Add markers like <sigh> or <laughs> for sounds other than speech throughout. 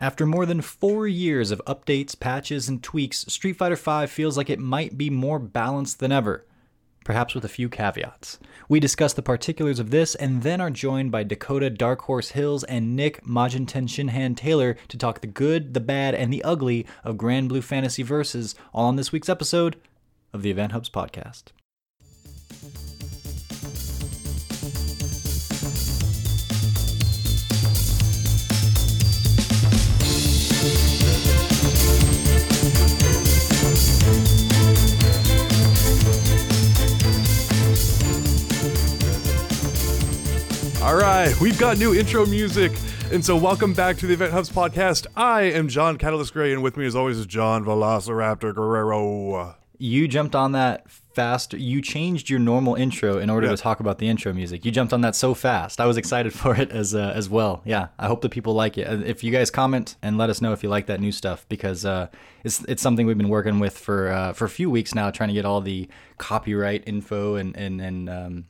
After more than four years of updates, patches, and tweaks, Street Fighter V feels like it might be more balanced than ever, perhaps with a few caveats. We discuss the particulars of this and then are joined by Dakota Dark Horse Hills and Nick Majin Tenshinhan Taylor to talk the good, the bad, and the ugly of Granblue Fantasy Versus, all on this week's episode of the Event Hubs podcast. Right, we've got new intro music. And so, welcome back to the Event Hubs podcast. I am John Catalyst Gray, and with me, as always, is John Velociraptor Guerrero. You jumped on that fast. You changed your normal intro in order Yeah. to talk about the intro music. You jumped on that so fast. I was excited <laughs> for it as uh, as well. Yeah, I hope that people like it. If you guys comment and let us know if you like that new stuff because uh, it's it's something we've been working with for uh, for a few weeks now, trying to get all the copyright info and and and um,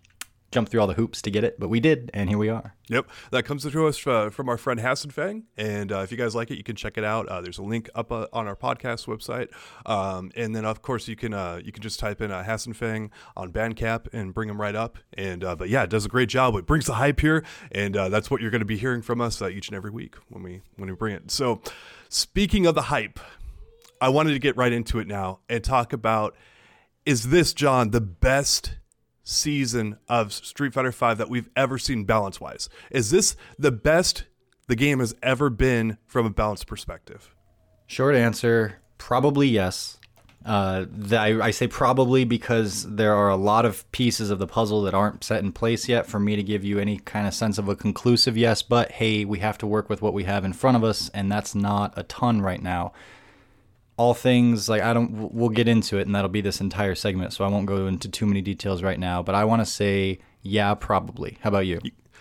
jump through all the hoops to get it. But we did, and here we are. Yep, that comes to us uh, from our friend Hassan Fang. And uh, if you guys like it, you can check it out. Uh, there's a link up uh, on our podcast website. Um, and then, of course, you can uh, you can just type in uh, Hassan Fang on Bandcamp and bring him right up. And uh, but yeah, it does a great job. It brings the hype here, and that's what you're going to be hearing from us each and every week when we when we bring it. So, speaking of the hype, I wanted to get right into it now and talk about is this John the best season of Street Fighter V that we've ever seen balance wise? Is this the best the game has ever been from a balance perspective? Short answer, probably yes. Uh, the, I, I say probably because there are a lot of pieces of the puzzle that aren't set in place yet for me to give you any kind of sense of a conclusive yes. But hey, we have to work with what we have in front of us, and that's not a ton right now. All things like I don't, we'll get into it, and that'll be this entire segment, so I won't go into too many details right now. But I want to say, yeah, probably. How about you?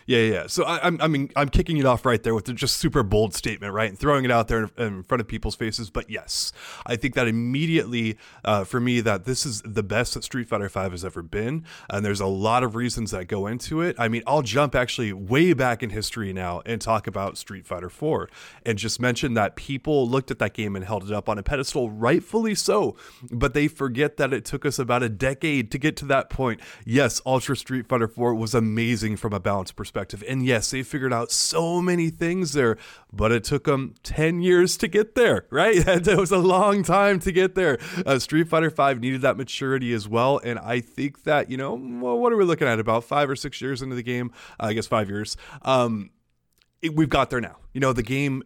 Yeah, yeah. So I, I'm, I mean, I'm kicking it off right there with a just super bold statement, right, and throwing it out there in, front of people's faces. But yes, I think that immediately, uh, for me, that this is the best that Street Fighter V has ever been, and there's a lot of reasons that go into it. I mean, I'll jump actually way back in history now and talk about Street Fighter 4, and just mention that people looked at that game and held it up on a pedestal, rightfully so, but they forget that it took us about a decade to get to that point. Yes, Ultra Street Fighter 4 was amazing from a balance perspective. And yes, they figured out so many things there, but it took them 10 years to get there, right? <laughs> it was a long time to get there. Uh, Street Fighter 5 needed that maturity as well. And I think that, you know, well, what are we looking at? About five or six years into the game? I guess five years. Um, it, we've got there now. You know, the game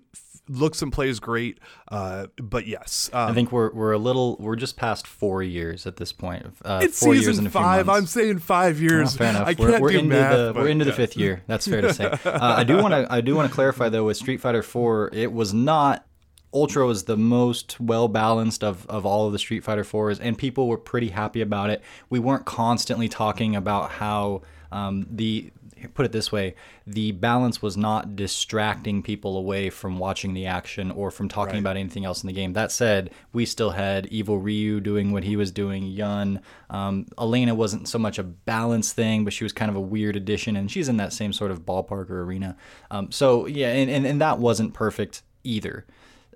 looks and plays great. Uh, but yes, um, I think we're we're a little we're just past four years at this point. Uh, it's four years season and five. I'm saying five years. fair enough. I we're can't we're do into math, the we're into the fifth year. That's fair to say. <laughs> Uh, I do want to I do want to clarify though with Street Fighter Four, it was not. Ultra was the most well balanced of, of all of the Street Fighter 4s, and people were pretty happy about it. We weren't constantly talking about how um, the put it this way the balance was not distracting people away from watching the action or from talking Right. about anything else in the game. That said, we still had Evil Ryu doing what he was doing, Yun. Um, Elena wasn't so much a balance thing, but she was kind of a weird addition, and she's in that same sort of ballpark or arena. Um, so, yeah, and, and, and that wasn't perfect either.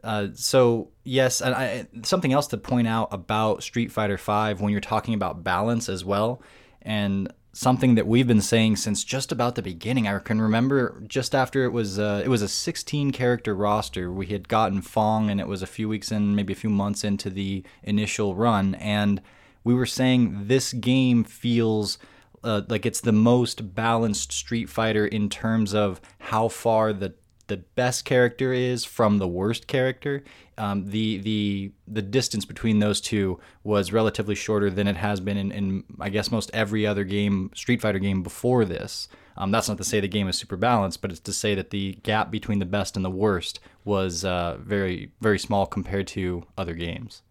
Uh, so yes, and I, something else to point out about Street Fighter V when you're talking about balance as well, and something that we've been saying since just about the beginning. I can remember just after it was uh, it was a 16 character roster. We had gotten F.A.N.G, and it was a few weeks in, maybe a few months into the initial run, and we were saying this game feels uh, like it's the most balanced Street Fighter in terms of how far the the best character is from the worst character. Um, the the the distance between those two was relatively shorter than it has been in, in I guess most every other game Street Fighter game before this. Um, that's not to say the game is super balanced, but it's to say that the gap between the best and the worst was uh, very very small compared to other games.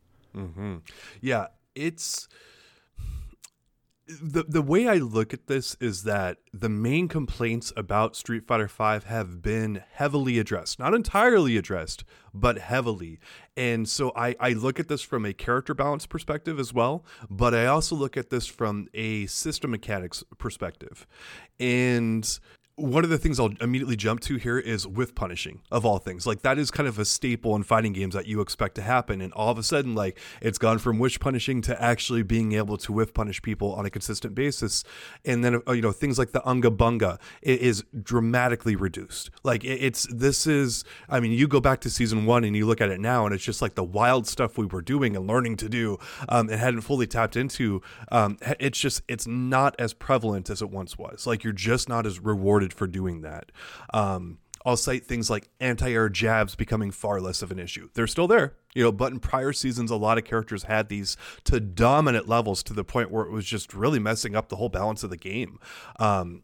Yeah, it's the the way I look at this is that the main complaints about Street Fighter V have been heavily addressed, not entirely addressed, but heavily. And so I I look at this from a character balance perspective as well, but I also look at this from a system mechanics perspective. And one of the things I'll immediately jump to here is with punishing of all things. Like that is kind of a staple in fighting games that you expect to happen, and all of a sudden, like it's gone from whiff punishing to actually being able to whiff punish people on a consistent basis, and then uh, you know things like the unga bunga is dramatically reduced. Like it's this is, I mean, you go back to season one and you look at it now, and it's just like the wild stuff we were doing and learning to do, um, and hadn't fully tapped into. Um, it's just it's not as prevalent as it once was. Like you're just not as rewarded rewarded for doing that. Um, I'll cite things like anti-air jabs becoming far less of an issue. They're still there, you know, but in prior seasons, a lot of characters had these to dominant levels to the point where it was just really messing up the whole balance of the game. Um,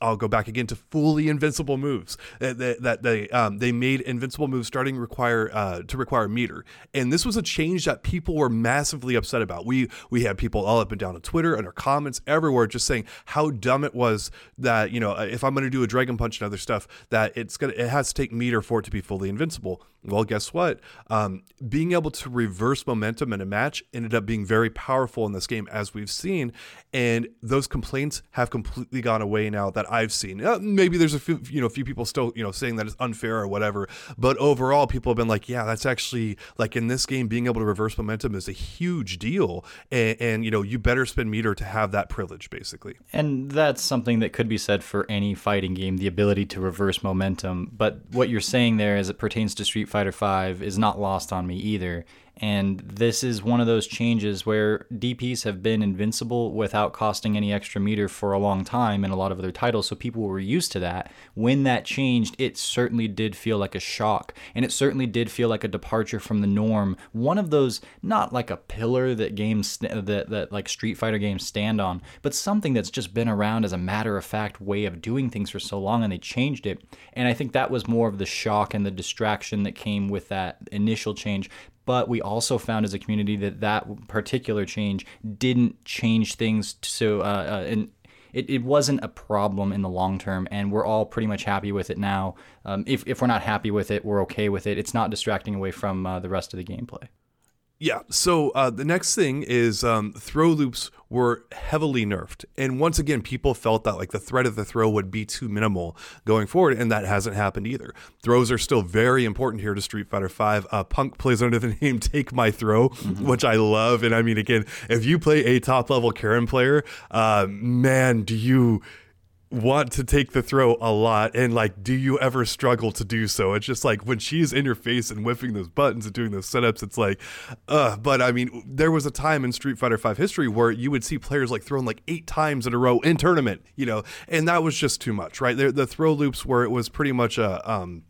I'll go back again to fully invincible moves that, that they um, they made invincible moves starting require uh, to require meter, and this was a change that people were massively upset about. We we had people all up and down on Twitter and our comments everywhere just saying how dumb it was that you know if I'm going to do a dragon punch and other stuff that it's gonna it has to take meter for it to be fully invincible. Well, guess what? Um, being able to reverse momentum in a match ended up being very powerful in this game, as we've seen, and those complaints have completely gone away now that I've seen. Uh, maybe there's a few, you know, a few people still, you know, saying that it's unfair or whatever, but overall, people have been like, yeah, that's actually like in this game, being able to reverse momentum is a huge deal, and, and you know, you better spend meter to have that privilege, basically. And that's something that could be said for any fighting game, the ability to reverse momentum. But what you're saying there, as it pertains to Street Fighter V, is not lost on me either. And this is one of those changes where DPs have been invincible without costing any extra meter for a long time in a lot of other titles, so people were used to that. When that changed, it certainly did feel like a shock, and it certainly did feel like a departure from the norm. One of those, not like a pillar that games that, that like Street Fighter games stand on, but something that's just been around as a matter of fact way of doing things for so long, and they changed it. And I think that was more of the shock and the distraction that came with that initial change but we also found as a community that that particular change didn't change things so uh, uh, and it, it wasn't a problem in the long term and we're all pretty much happy with it now. Um, if, if we're not happy with it we're okay with it. It's not distracting away from uh, the rest of the gameplay yeah. So uh, the next thing is um, throw loops were heavily nerfed, and once again, people felt that like the threat of the throw would be too minimal going forward, and that hasn't happened either. Throws are still very important here to Street Fighter Five. Uh, Punk plays under the <laughs> name Take My Throw, mm-hmm. which I love, and I mean, again, if you play a top level Karin player, uh, man, do you want to take the throw a lot and like do you ever struggle to do so it's just like when she's in your face and whiffing those buttons and doing those setups it's like uh but i mean there was a time in street fighter 5 history where you would see players like thrown like eight times in a row in tournament you know and that was just too much right the throw loops where it was pretty much a um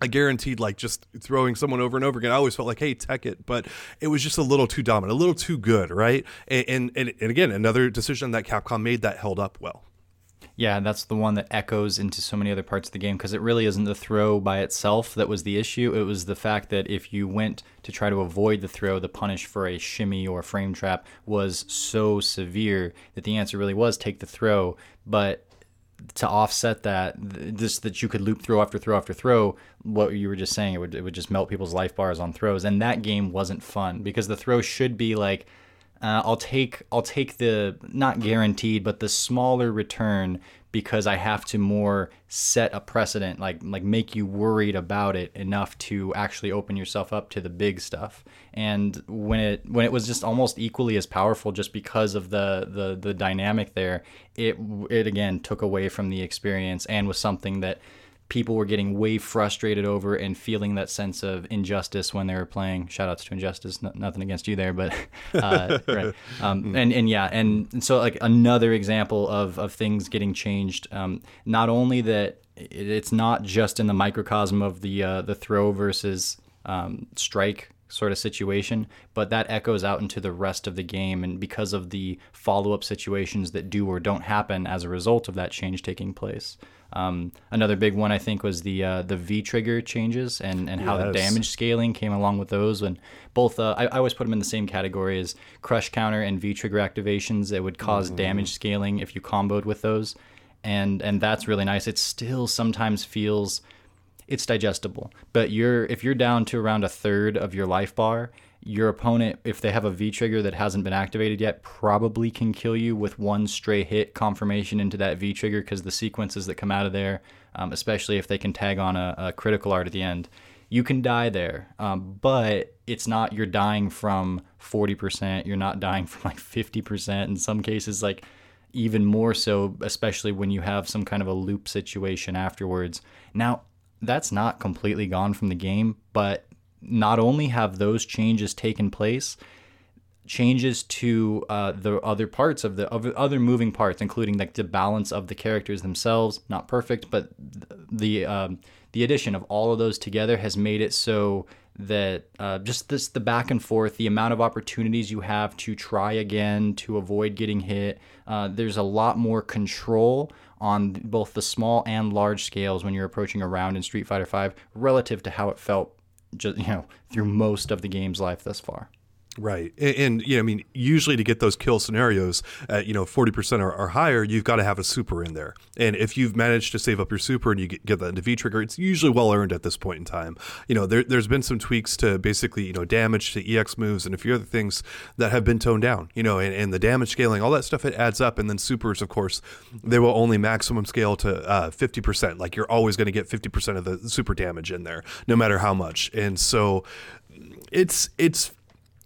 I guaranteed like just throwing someone over and over again. I always felt like, hey, tech it, but it was just a little too dominant, a little too good, right? And and, and again, another decision that Capcom made that held up well. Yeah, that's the one that echoes into so many other parts of the game because it really isn't the throw by itself that was the issue. It was the fact that if you went to try to avoid the throw, the punish for a shimmy or frame trap was so severe that the answer really was take the throw. But to offset that, just that you could loop throw after throw after throw, what you were just saying, it would it would just melt people's life bars on throws, and that game wasn't fun because the throw should be like uh, I'll take I'll take the not guaranteed, but the smaller return because I have to more set a precedent, like like make you worried about it enough to actually open yourself up to the big stuff. And when it when it was just almost equally as powerful, just because of the the the dynamic there, it it again took away from the experience and was something that people were getting way frustrated over and feeling that sense of injustice when they were playing. Shout outs to Injustice, no, nothing against you there, but <laughs> uh, right. Um, and and yeah, and, and, so like another example of of things getting changed. Um, not only that it's not just in the microcosm of the uh, the throw versus um, strike sort of situation, but that echoes out into the rest of the game. And because of the follow up situations that do or don't happen as a result of that change taking place. Um, another big one I think was the uh, the V trigger changes and, and how yes. the damage scaling came along with those. And both uh, I, I, always put them in the same category as crush counter and V trigger activations that would cause mm. damage scaling if you comboed with those, and and that's really nice. It still sometimes feels it's digestible, but you're if you're down to around a third of your life bar your opponent, if they have a V trigger that hasn't been activated yet, probably can kill you with one stray hit confirmation into that V trigger because the sequences that come out of there, um, especially if they can tag on a, a, critical art at the end, you can die there. Um, but it's not you're dying from 40%, you're not dying <laughs> from like 50%. In some cases, like even more so, especially when you have some kind of a loop situation afterwards. Now, that's not completely gone from the game, but not only have those changes taken place, changes to uh, the other parts of the other moving parts, including like the balance of the characters themselves, not perfect, but the um, the addition of all of those together has made it so that uh, just this the back and forth, the amount of opportunities you have to try again to avoid getting hit. Uh, there's a lot more control on both the small and large scales when you're approaching a round in Street Fighter V relative to how it felt just you know through most of the game's life thus far. Right. And, and, you know, I mean, usually to get those kill scenarios at, you know, 40% or, or higher, you've got to have a super in there. And if you've managed to save up your super and you get, get that into V trigger, it's usually well earned at this point in time. You know, there, there's been some tweaks to basically, you know, damage to EX moves and a few other things that have been toned down, you know, and, and the damage scaling, all that stuff, it adds up. And then supers, of course, they will only maximum scale to uh, 50%. Like you're always going to get 50% of the super damage in there, no matter how much. And so it's, it's,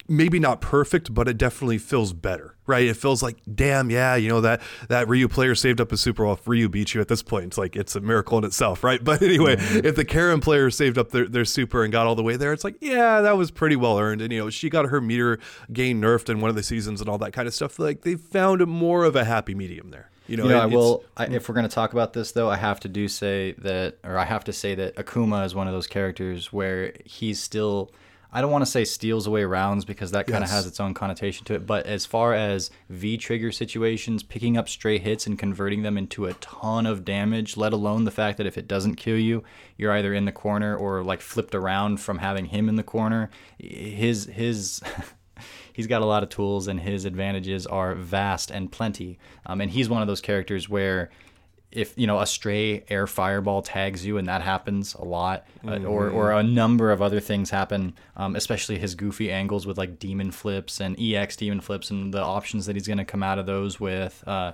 maybe not perfect, but it definitely feels better, right? It feels like, damn, yeah, you know that that Ryu player saved up a super. Well, if Ryu beat you at this point, it's like it's a miracle in itself, right? <laughs> But anyway, mm-hmm. if the Karin player saved up their, their super and got all the way there, it's like, yeah, that was pretty well earned. And you know, she got her meter gain nerfed in one of the seasons and all that kind of stuff. Like they found more of a happy medium there. You know, you know I will. I, if we're going to talk about this, though, I have to do say that, or I have to say that Akuma is one of those characters where he's still I don't want to say steals away rounds because that kind of has its own connotation to it. But as far as V trigger situations, picking up stray hits and converting them into a ton of damage, let alone the fact that if it doesn't kill you, you're either in the corner or like flipped around from having him in the corner. His his. <laughs> he's got a lot of tools and his advantages are vast and plenty. Um, and he's one of those characters where if you know a stray air fireball tags you and that happens a lot uh, mm-hmm. or or a number of other things happen um, especially his goofy angles with like demon flips and ex demon flips and the options that he's going to come out of those with uh,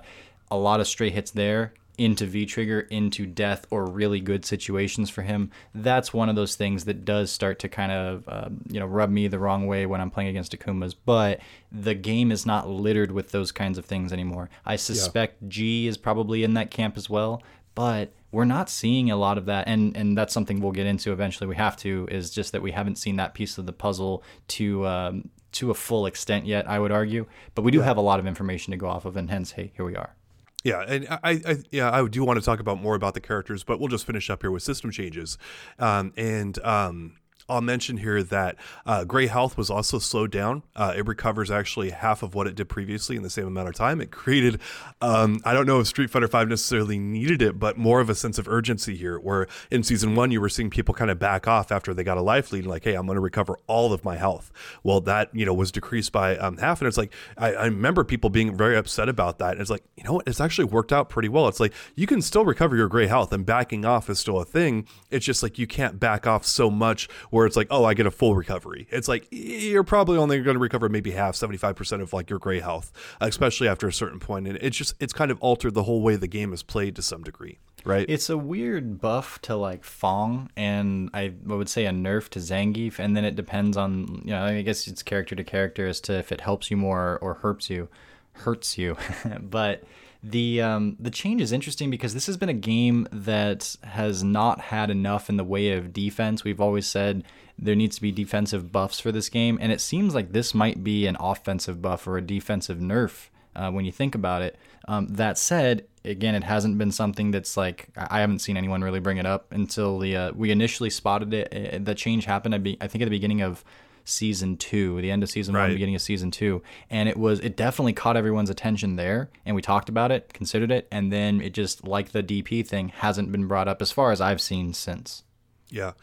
a lot of stray hits there into V trigger, into death, or really good situations for him. That's one of those things that does start to kind of, uh, you know, rub me the wrong way when I'm playing against Akumas. But the game is not littered with those kinds of things anymore. I suspect yeah. G is probably in that camp as well, but we're not seeing a lot of that and and that's something we'll get into eventually we have to is just that we haven't seen that piece of the puzzle to um, to a full extent yet i would argue but we do yeah. have a lot of information to go off of and hence hey here we are yeah, and I, I, yeah, I do want to talk about more about the characters, but we'll just finish up here with system changes, um, and um, I'll mention here that uh, Gray Health was also slowed down. Uh, it recovers actually half of what it did previously in the same amount of time. It created, um, I don't know if Street Fighter V necessarily needed it, but more of a sense of urgency here. Where in season one, you were seeing people kind of back off after they got a life lead, like, hey, I'm going to recover all of my health. Well, that you know was decreased by um, half, and it's like I, I, remember people being very upset about that. And it's like, you know what? It's actually worked out pretty well. It's like you can still recover your Gray Health, and backing off is still a thing. It's just like you can't back off so much where it's like, oh, I get a full recovery. It's like you're probably only going to recover maybe half, 75% of like your gray health, especially after a certain point. And it's just, it's kind of altered the whole way the game is played to some degree. Right. It's a weird buff to like F.A.N.G and I would say a nerf to Zangief. And then it depends on, you know, I guess it's character to character as to if it helps you more or hurts you, hurts you. <laughs> but the um, the change is interesting because this has been a game that has not had enough in the way of defense. We've always said there needs to be defensive buffs for this game, and it seems like this might be an offensive buff or a defensive nerf uh, when you think about it. Um, that said, again, it hasn't been something that's like I haven't seen anyone really bring it up until the uh, we initially spotted it. The change happened, I, be, I think, at the beginning of season two, the end of season right. one, beginning of season two, and it was it definitely caught everyone's attention there, and we talked about it, considered it, and then it just like the DP thing hasn't been brought up as far as I've seen since. Yeah.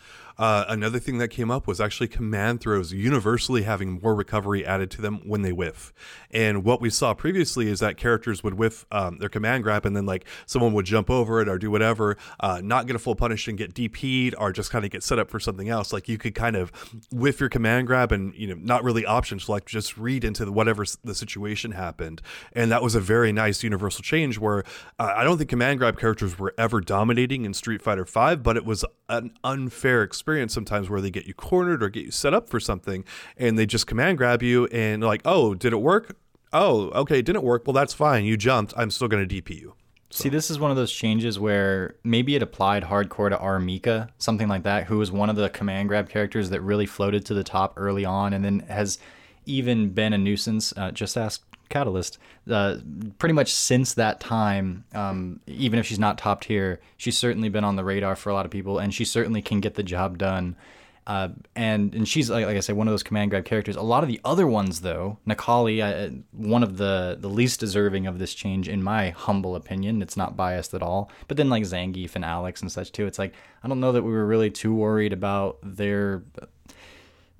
Uh, another thing that came up was actually command throws universally having more recovery added to them when they whiff. And what we saw previously is that characters would whiff um, their command grab and then like someone would jump over it or do whatever, uh, not get a full punish and get DP'd or just kind of get set up for something else. Like you could kind of whiff your command grab and you know not really option select, just read into the, whatever the situation happened. And that was a very nice universal change where uh, I don't think command grab characters were ever dominating in Street Fighter V, but it was an unfair experience sometimes where they get you cornered or get you set up for something and they just command grab you and like, oh, did it work? Oh, okay, it didn't work. Well, that's fine. You jumped. I'm still going to DP you. So. See, this is one of those changes where maybe it applied hardcore to R. Mika, something like that, who was one of the command grab characters that really floated to the top early on and then has even been a nuisance. Uh, just ask Catalyst. Uh, pretty much since that time, um, even if she's not top tier, she's certainly been on the radar for a lot of people, and she certainly can get the job done. Uh, and and she's like, like I said, one of those command grab characters. A lot of the other ones, though, Necalli, uh, one of the the least deserving of this change, in my humble opinion. It's not biased at all. But then like Zangief and Alex and such too. It's like I don't know that we were really too worried about their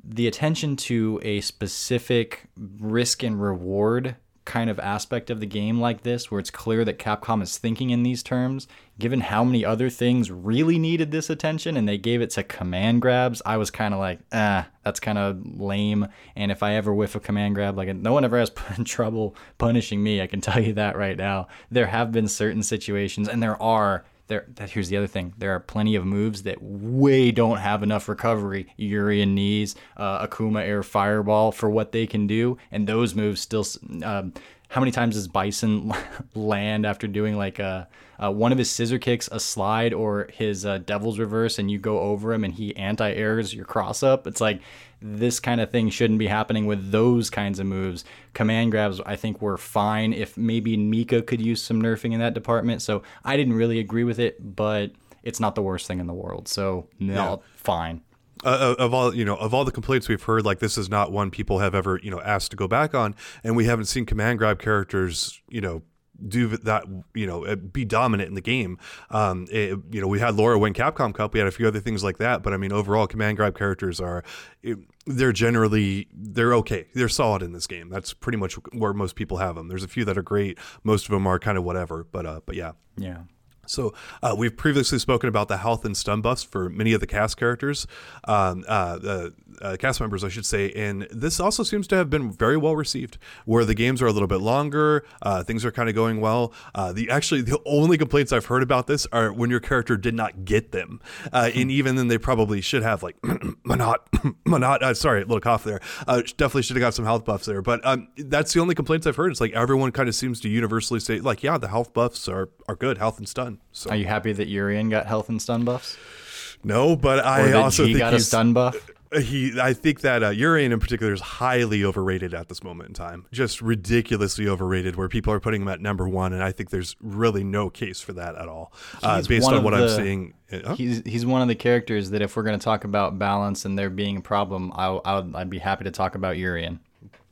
the attention to a specific risk and reward kind of aspect of the game like this, where it's clear that Capcom is thinking in these terms, given how many other things really needed this attention and they gave it to command grabs, I was kind of like, ah, that's kind of lame. And if I ever whiff a command grab, like no one ever has <laughs> trouble punishing me, I can tell you that right now. There have been certain situations, and there are there that here's the other thing. There are plenty of moves that way don't have enough recovery. Urien knees uh, akuma air fireball for what they can do. And those moves still um, how many times does bison <laughs> land after doing like a, uh, one of his scissor kicks a slide or his uh, devil's reverse and you go over him and he anti-airs your cross up it's like this kind of thing shouldn't be happening with those kinds of moves. Command grabs, I think, were fine. If maybe Mika could use some nerfing in that department. So I didn't really agree with it, but it's not the worst thing in the world. So no, yeah. fine. Uh, uh, of all you know, of all the complaints we've heard, like this is not one people have ever you know asked to go back on, and we haven't seen command grab characters you know do that, you know, uh, be dominant in the game. Um, it, you know, we had Laura win Capcom Cup. We had a few other things like that. But I mean, overall, command grab characters are, they're generally, they're okay. They're solid in this game. That's pretty much where most people have them. There's a few that are great. Most of them are kind of whatever. But, uh, but yeah. Yeah. So uh, we've previously spoken about the health and stun buffs for many of the cast characters, um, uh, the uh, cast members, I should say, and this also seems to have been very well received. Where the games are a little bit longer, uh, things are kind of going well. Uh, the actually the <laughs> only complaints I've heard about this are when your character did not get them, uh, and even then they probably should have like <clears throat> Menat, <clears throat> Menat. sorry, a little cough there. definitely should have got some health buffs there, but um, that's the only complaints I've heard. It's like everyone kind of seems to universally say like, yeah, the health buffs are are good, health and stun. So. Are you happy that Urien got health and stun buffs? No, but I also G think got a stun buff. He, I think that uh, Urien in particular is highly overrated at this moment in time. Just ridiculously overrated, where people are putting him at number one, and I think there's really no case for that at all, uh, based on what the, I'm seeing. Uh, he's he's one of the characters that if we're going to talk about balance and there being a problem, I, I would I'd be happy to talk about Urien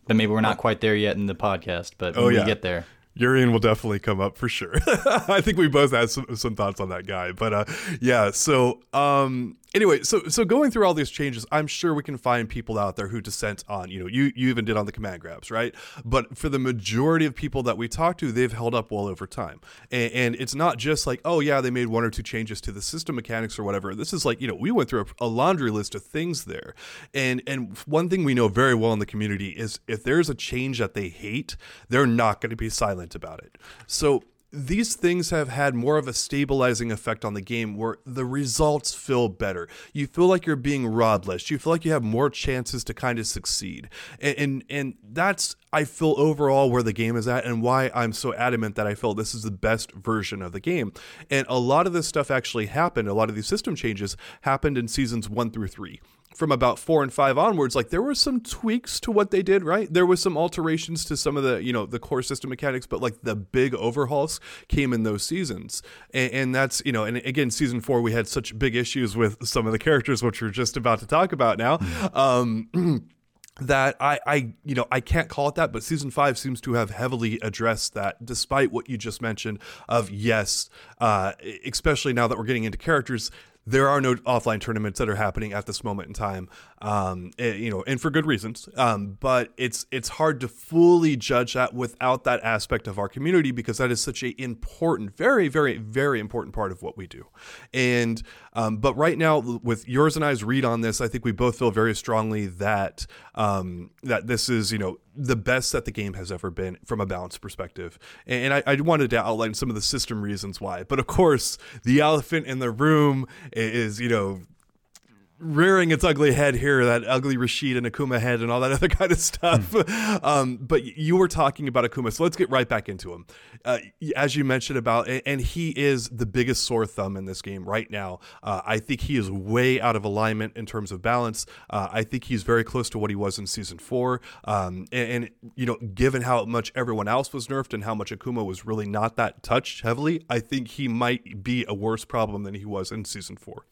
But maybe we're not oh. quite there yet in the podcast, but oh, yeah. we get there. Urien will definitely come up for sure. <laughs> I think we both had some, some thoughts on that guy, but uh, yeah. So um, anyway, so so going through all these changes, I'm sure we can find people out there who dissent on. You know, you you even did on the command grabs, right? But for the majority of people that we talk to, they've held up well over time, and, and it's not just like, oh yeah, they made one or two changes to the system mechanics or whatever. This is like, you know, we went through a, a laundry list of things there, and and one thing we know very well in the community is if there's a change that they hate, they're not going to be silent about it. So these things have had more of a stabilizing effect on the game where the results feel better. You feel like you're being rod less. You feel like you have more chances to kind of succeed. And, and, and that's I feel overall where the game is at and why I'm so adamant that I feel this is the best version of the game. And a lot of this stuff actually happened. A lot of these system changes happened in seasons 1 through 3 from about four and five onwards, like there were some tweaks to what they did, right? There was some alterations to some of the, you know, the core system mechanics, but like the big overhauls came in those seasons. And, and, that's, you know, and again, season four, we had such big issues with some of the characters, which we're just about to talk about now. Mm-hmm. Um, <clears throat> that I, I, you know, I can't call it that, but season five seems to have heavily addressed that, despite what you just mentioned. Of yes, uh, especially now that we're getting into characters, there are no offline tournaments that are happening at this moment in time, um, eh, you know, and for good reasons. Um, but it's it's hard to fully judge that without that aspect of our community because that is such a important, very, very, very important part of what we do. And um, but right now, with yours and I's read on this, I think we both feel very strongly that um, that this is you know the best that the game has ever been from a balance perspective. And I, I, wanted to outline some of the system reasons why. But of course, the elephant in the room is, you know, rearing its ugly head here, that ugly Rashid and Akuma head and all that <laughs> other kind of stuff. Mm. <laughs> Um, but you were talking about Akuma, so let's get right back into him. Uh, as you mentioned about, and he is the biggest sore thumb in this game right now. Uh, I think he is way out of alignment in terms of balance. Uh, I think he's very close to what he was in season four. Um, and, and, you know, given how much everyone else was nerfed and how much Akuma was really not that touched heavily, I think he might be a worse problem than he was in season four.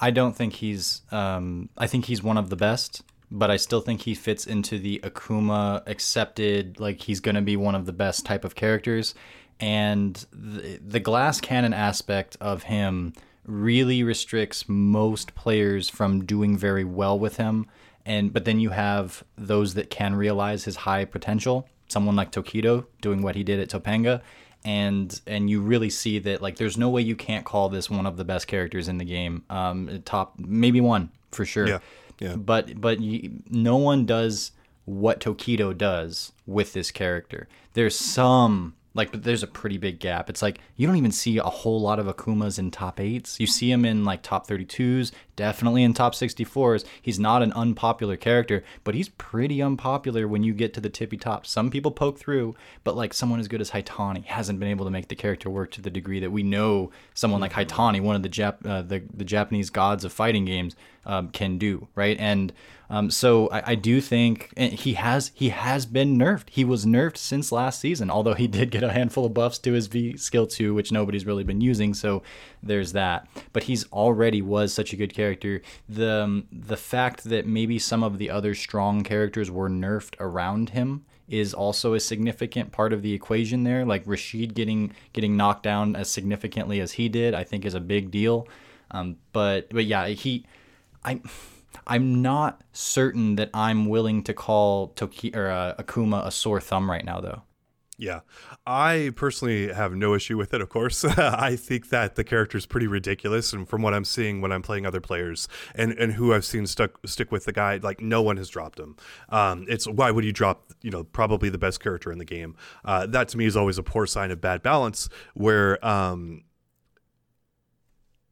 I don't think he's. Um, I think he's one of the best, but I still think he fits into the Akuma accepted. Like he's going to be one of the best type of characters, and the, the glass cannon aspect of him really restricts most players from doing very well with him. And but then you have those that can realize his high potential. Someone like Tokido doing what he did at Topanga, and and you really see that like there's no way you can't call this one of the best characters in the game. Um, top maybe one for sure. Yeah, yeah. But but you, no one does what Tokido does with this character. There's some like, but there's a pretty big gap. It's like you don't even see a whole lot of Akumas in top eights. You see him in like top 32s, definitely in top 64s. He's not an unpopular character, but he's pretty unpopular when you get to the tippy top. Some people poke through, but like someone as good as Haitani hasn't been able to make the character work to the degree that we know someone like Haitani, one of the Jap- uh, the, the Japanese gods of fighting games, um, can do, right? And um, so I, I, do think he has he has been nerfed. He was nerfed since last season, although he did get a handful of buffs to his V skill two, which nobody's really been using. So there's that. But he's already was such a good character. The um, the fact that maybe some of the other strong characters were nerfed around him is also a significant part of the equation there. Like Rashid getting getting knocked down as significantly as he did, I think is a big deal. Um, but but yeah, he I I'm not certain that I'm willing to call Toki or uh, Akuma a sore thumb right now, though. Yeah, I personally have no issue with it. Of course, <laughs> I think that the character is pretty ridiculous, and from what I'm seeing when I'm playing other players and and who I've seen stuck stick with the guy, like no one has dropped him. Um, it's why would you drop you know probably the best character in the game? Uh, that to me is always a poor sign of bad balance, where um,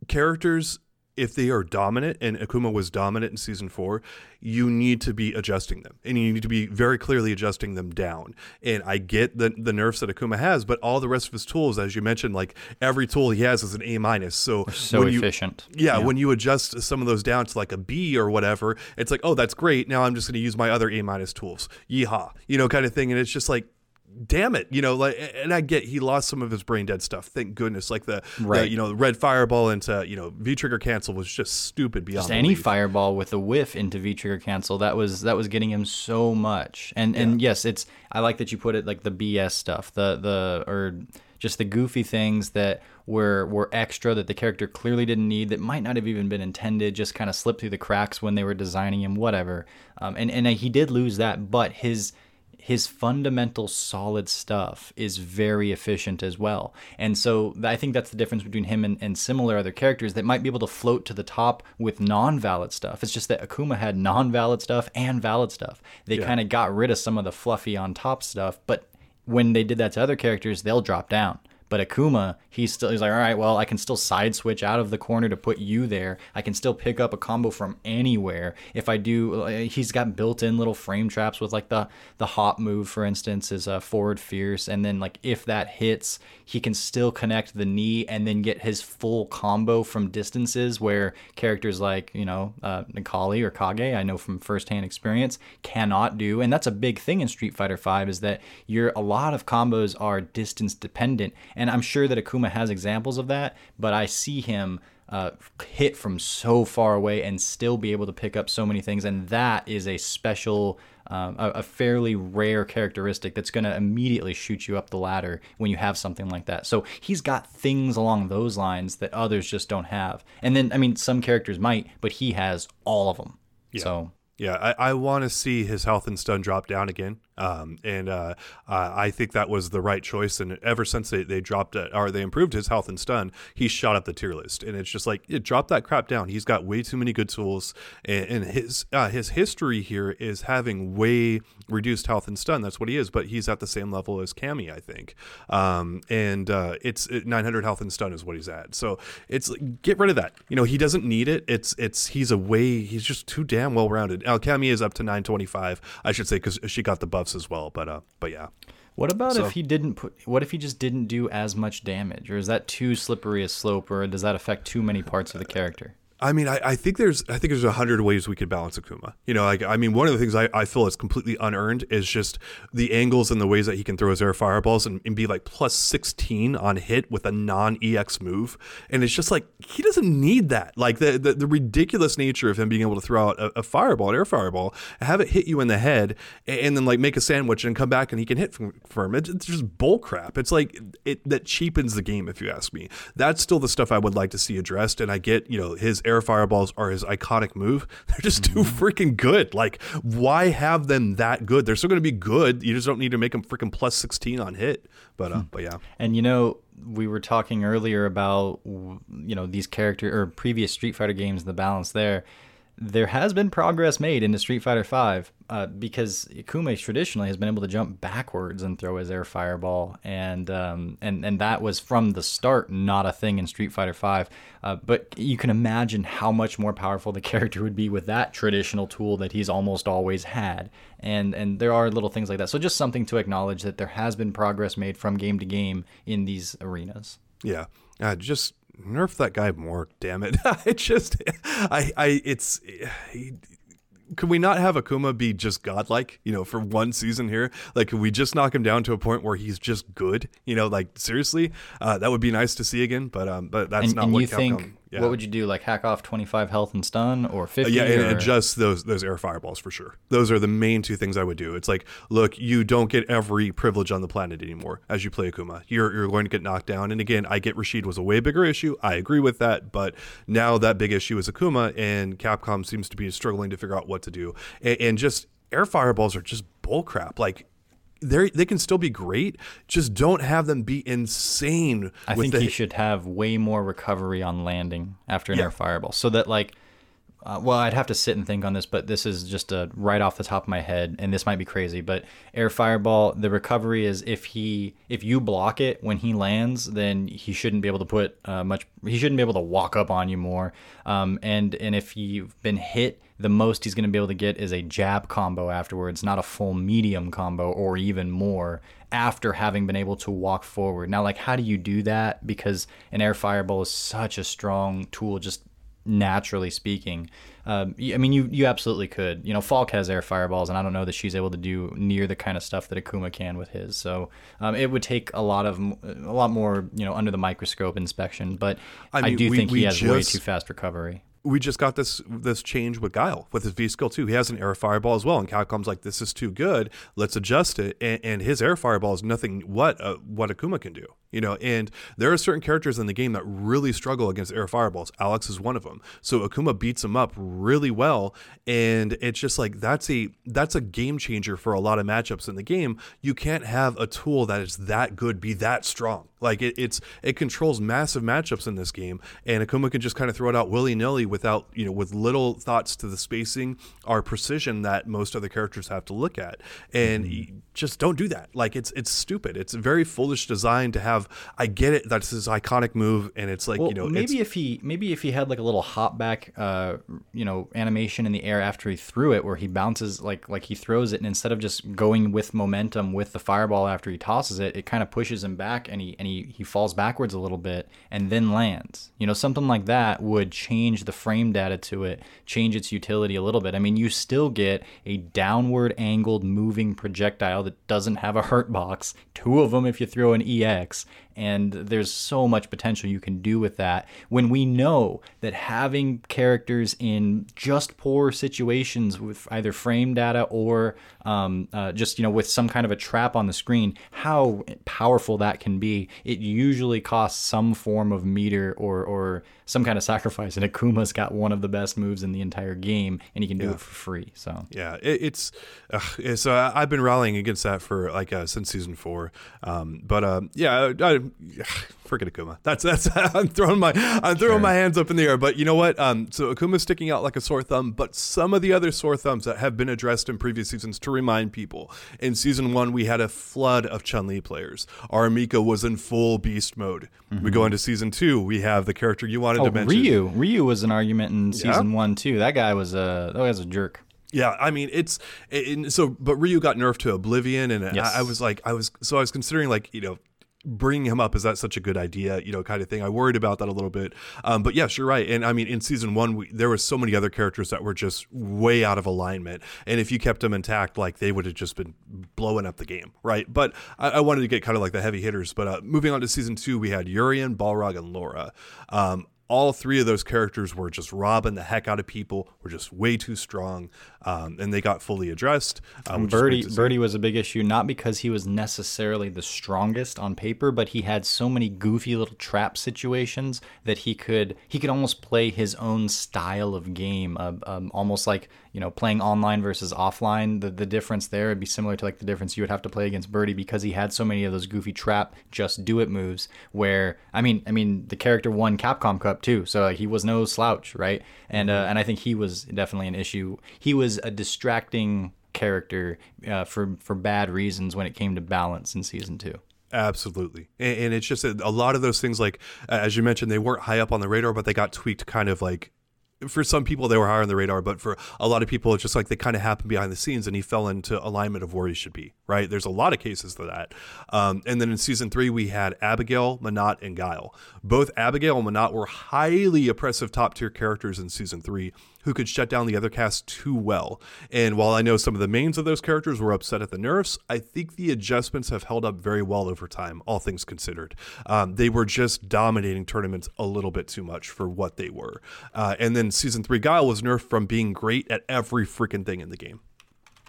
characters if they are dominant and Akuma was dominant in season four, you need to be adjusting them and you need to be very clearly adjusting them down. And I get the, the nerfs that Akuma has, but all the rest of his tools, as you mentioned, like every tool he has is an A minus. So, so efficient. You, yeah, yeah, when you adjust some of those down to like a B or whatever, it's like, oh, that's great. Now I'm just going to use my other A minus tools. Yeehaw, you know, kind of thing. And it's just like, damn it, you know, like, and I get he lost some of his brain dead stuff. Thank goodness. Like the, right. the you know, red fireball into, you know, V trigger cancel was just stupid beyond just any fireball with a whiff into V trigger cancel. That was, that was getting him so much. And, yeah. and yes, it's, I like that you put it like the BS stuff, the, the, or just the goofy things that were, were extra that the character clearly didn't need that might not have even been intended, just kind of slipped through the cracks when they were designing him, whatever. Um, and, and he did lose that, but his, his fundamental solid stuff is very efficient as well. And so I think that's the difference between him and, and similar other characters that might be able to float to the top with non valid stuff. It's just that Akuma had non valid stuff and valid stuff. They yeah. kind of got rid of some of the fluffy on top stuff, but when they did that to other characters, they'll drop down. But Akuma, he's still he's like, all right, well, I can still side switch out of the corner to put you there. I can still pick up a combo from anywhere. If I do, he's got built-in little frame traps with like the the hop move, for instance, is a forward fierce, and then like if that hits, he can still connect the knee and then get his full combo from distances where characters like you know uh, Necalli or Kage, I know from firsthand experience, cannot do. And that's a big thing in Street Fighter Five is that you're a lot of combos are distance dependent and I'm sure that Akuma has examples of that, but I see him uh, hit from so far away and still be able to pick up so many things. And that is a special um, a, a fairly rare characteristic that's going to immediately shoot you up the ladder when you have something like that. So he's got things along those lines that others just don't have. And then, I mean, some characters might, but he has all of them. Yeah. So Yeah, I, I want to see his health and stun drop down again. Um, and uh, uh, I think that was the right choice. And ever since they, they dropped it or they improved his health and stun, he shot up the tier list. And it's just like, yeah, drop that crap down. He's got way too many good tools. And, and his uh, his history here is having way reduced health and stun. That's what he is. But he's at the same level as Cammy, I think. Um, and uh, it's it, 900 health and stun is what he's at. So it's get rid of that. You know, he doesn't need it. It's it's he's a way he's just too damn well rounded. Now Cammy is up to 925, I should say, because she got the buffs as well. But uh, but yeah. What about So- if he didn't put? What if he just didn't do as much damage, or is that too slippery a slope, or does that affect too many parts of the character? I mean, I, I think there's I think there's a hundred ways we could balance Akuma. You know, like I mean, one of the things I, I feel is completely unearned is just the angles and the ways that he can throw his air fireballs and, and be like plus sixteen on hit with a non EX move, and it's just like he doesn't need that. Like the the, the ridiculous nature of him being able to throw out a, a fireball, an air fireball, have it hit you in the head, and, and then like make a sandwich and come back and he can hit from, it. It's just bull crap. It's like it that cheapens the game if you ask me. That's still the stuff I would like to see addressed, and I get you know his air fireballs are his iconic move. <laughs> They're just too freaking good. Like, why have them that good? They're still going to be good. You just don't need to make them freaking plus sixteen on hit. But uh, but yeah, And you know, we were talking earlier about you know these character or previous Street Fighter games, the balance there. There has been progress made into Street Fighter V uh, because Kume traditionally has been able to jump backwards and throw his air fireball, and um, and and that was from the start not a thing in Street Fighter V. Uh, but you can imagine how much more powerful the <laughs> character would be with that traditional tool that he's almost always had, and and there are little things like that. So just something to acknowledge that there has been progress made from game to game in these arenas. yeah. Uh, just nerf that guy more. Damn it! <laughs> I just I I it's. He, could we not have Akuma be just godlike, you know, for one season here? Like, could we just knock him down to a point where he's just good? You know, like seriously, uh, that would be nice to see again. But um, but that's And, not and what you Capcom. think yeah. what would you do? Like hack off twenty five health and stun, or Uh, fifty? yeah, and or- adjust those those air fireballs for sure. Those are the main two things I would do. It's like, look, you don't get every privilege on the planet anymore as you play Akuma. You're you're going to get knocked down. And again, I get Rashid was a way bigger issue. I agree with that, but now that big issue is Akuma, and Capcom seems to be struggling to figure out what to do. And, and just air fireballs are just bullcrap. Like. They they can still be great, just don't have them be insane. I think the he should have way more recovery on landing after an Yeah. air fireball, so that like, uh, well, I'd have to sit and think on this, but this is just a right off the top of my head, and this might be crazy, but air fireball, the recovery is if he if you block it when he lands, then he shouldn't be able to put uh, much. He shouldn't be able to walk up on you more, um, and and if you've been hit. The most he's going to be able to get is a jab combo afterwards, not a full medium combo or even more after having been able to walk forward. Now, like, how do you do that? Because an air fireball is such a strong tool, just naturally speaking. Um, I mean, you you absolutely could. You know, Falke has air fireballs, and I don't know that she's able to do near the kind of stuff that Akuma can with his. So um, it would take a lot of a lot more, you know, under the microscope inspection. But I, I do we- think we he has way too fast recovery. We just got this this change with Guile with his V skill too. He has an air fireball as well, and Capcom's like, "This is too good. Let's adjust it." And, and his air fireball is nothing what uh, what Akuma can do, you know. And there are certain characters in the game that really struggle against air fireballs. Alex is one of them. So Akuma beats him up really well, and it's just like that's a that's a game changer for a lot of matchups in the game. You can't have a tool that is that good be that strong. Like it, it's it controls massive matchups in this game, and Akuma can just kind of throw it out willy nilly without you know with little thoughts to the spacing or precision that most other characters have to look at, and mm-hmm. you just don't do that. Like it's it's stupid. It's a very foolish design to have. I get it. That's his iconic move, and it's like Well, you know maybe if he maybe if he had like a little hop back, uh, you know, animation in the air after he threw it, where he bounces like like he throws it, and instead of just going with momentum with the fireball after he tosses it, it kind of pushes him back, and he and he he falls backwards a little bit, and then lands. You know, something like that would change the frame data to it, change its utility a little bit. I mean, you still get a downward angled moving projectile that doesn't have a hurt box, two of them if you throw an EX, and there's so much potential you can do with that. When we know that having characters in just poor situations with either frame data or um, uh, just you know with some kind of a trap on the screen how powerful that can be it usually costs some form of meter or or some kind of sacrifice. And akuma's got one of the best moves in the entire game and he can do yeah. it for free so. Yeah it, it's uh, so i've been rallying against that for like uh, since season four. Um, but uh, yeah I, I, <sighs> forget Akuma. That's that's <laughs> I'm throwing my I'm throwing sure. my hands up in the air. But you know what? Um, so Akuma's sticking out like a sore thumb. But some of the other sore thumbs that have been addressed in previous seasons, to remind people, in season one we had a flood of Chun Li players. R. Mika was in full beast mode. Mm-hmm. We go into season two, we have the character you wanted oh, to mention. Ryu. Ryu was an argument in season yeah. one too. That guy was a that guy was a jerk. Yeah, I mean it's it, so, but Ryu got nerfed to Oblivion, and yes. I, I, was like, I was so I was considering like you know bringing him up is that such a good idea you know kind of thing? I worried about that a little bit. Um, but yes you're right. And i mean in season one we, there was so many other characters that were just way out of alignment. And if you kept them intact like they would have just been blowing up the game right? But i, I wanted to get kind of like the heavy hitters. But uh, moving on to season two we had Urien balrog and laura. Um, all three of those characters were just robbing the heck out of people. Were just way too strong, um, and they got fully addressed. Um, Birdie, Birdie was a big issue, not because he was necessarily the strongest on paper, but he had so many goofy little trap situations that he could he could almost play his own style of game, uh, um, almost like you know playing online versus offline. The the difference there would be similar to like the difference you would have to play against Birdie because he had so many of those goofy trap just do it moves. Where I mean I mean the character won Capcom Cup too, so like, he was no slouch, right? And uh, and I think he was definitely an issue. He was a distracting character uh, for for bad reasons when it came to balance in season two. Absolutely, and, and it's just a, a, lot of those things. Like as you mentioned, they weren't high up on the radar, but they got tweaked kind of like for some people they were higher on the radar, but for a lot of people it's just like they kind of happened behind the scenes, and he fell into alignment of where he should be. Right? There's a lot of cases for that. Um, and then in season three we had Abigail, Menat, and Guile. Both Abigail and Menat were highly oppressive top tier characters in season three who could shut down the other cast too well. And while I know some of the mains of those characters were upset at the nerfs, I think the adjustments have held up very well over time, all things considered. Um, they were just dominating tournaments a little bit too much for what they were. Uh, and then season three, Guile was nerfed from being great at every freaking thing in the game.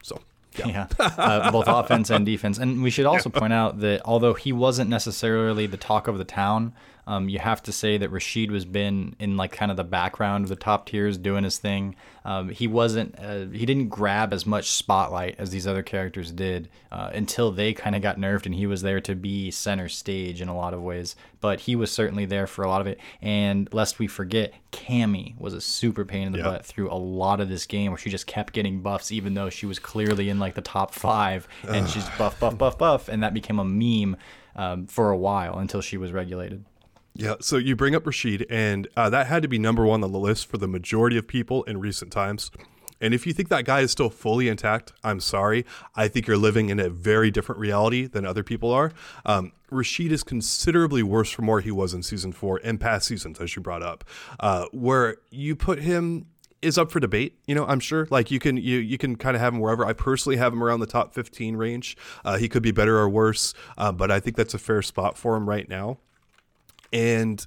So. Yeah, yeah. Uh, both offense and defense. And we should also point out that although he wasn't necessarily the talk of the town, um, you have to say that Rashid was been in like kind of the background of the top tiers doing his thing. Um, he wasn't uh, he didn't grab as much spotlight as these other characters did uh, until they kind of got nerfed and he was there to be center stage in a lot of ways. But he was certainly there for a lot of it. And lest we forget, Cammy was a super pain in the yep. butt through a lot of this game where she just kept getting buffs even though she was clearly in like the top five and she's <sighs> buff buff buff buff and that became a meme um, for a while until she was regulated. Yeah, so you bring up Rashid, and uh, that had to be number one on the list for the majority of people in recent times. And if you think that guy is still fully intact, I'm sorry. I think you're living in a very different reality than other people are. Um, Rashid is considerably worse from where he was in season four and past seasons, as you brought up, uh, where you put him is up for debate. You know, I'm sure. Like you can you you can kind of have him wherever. I personally have him around the top 15 range. Uh, he could be better or worse, uh, but I think that's a fair spot for him right now and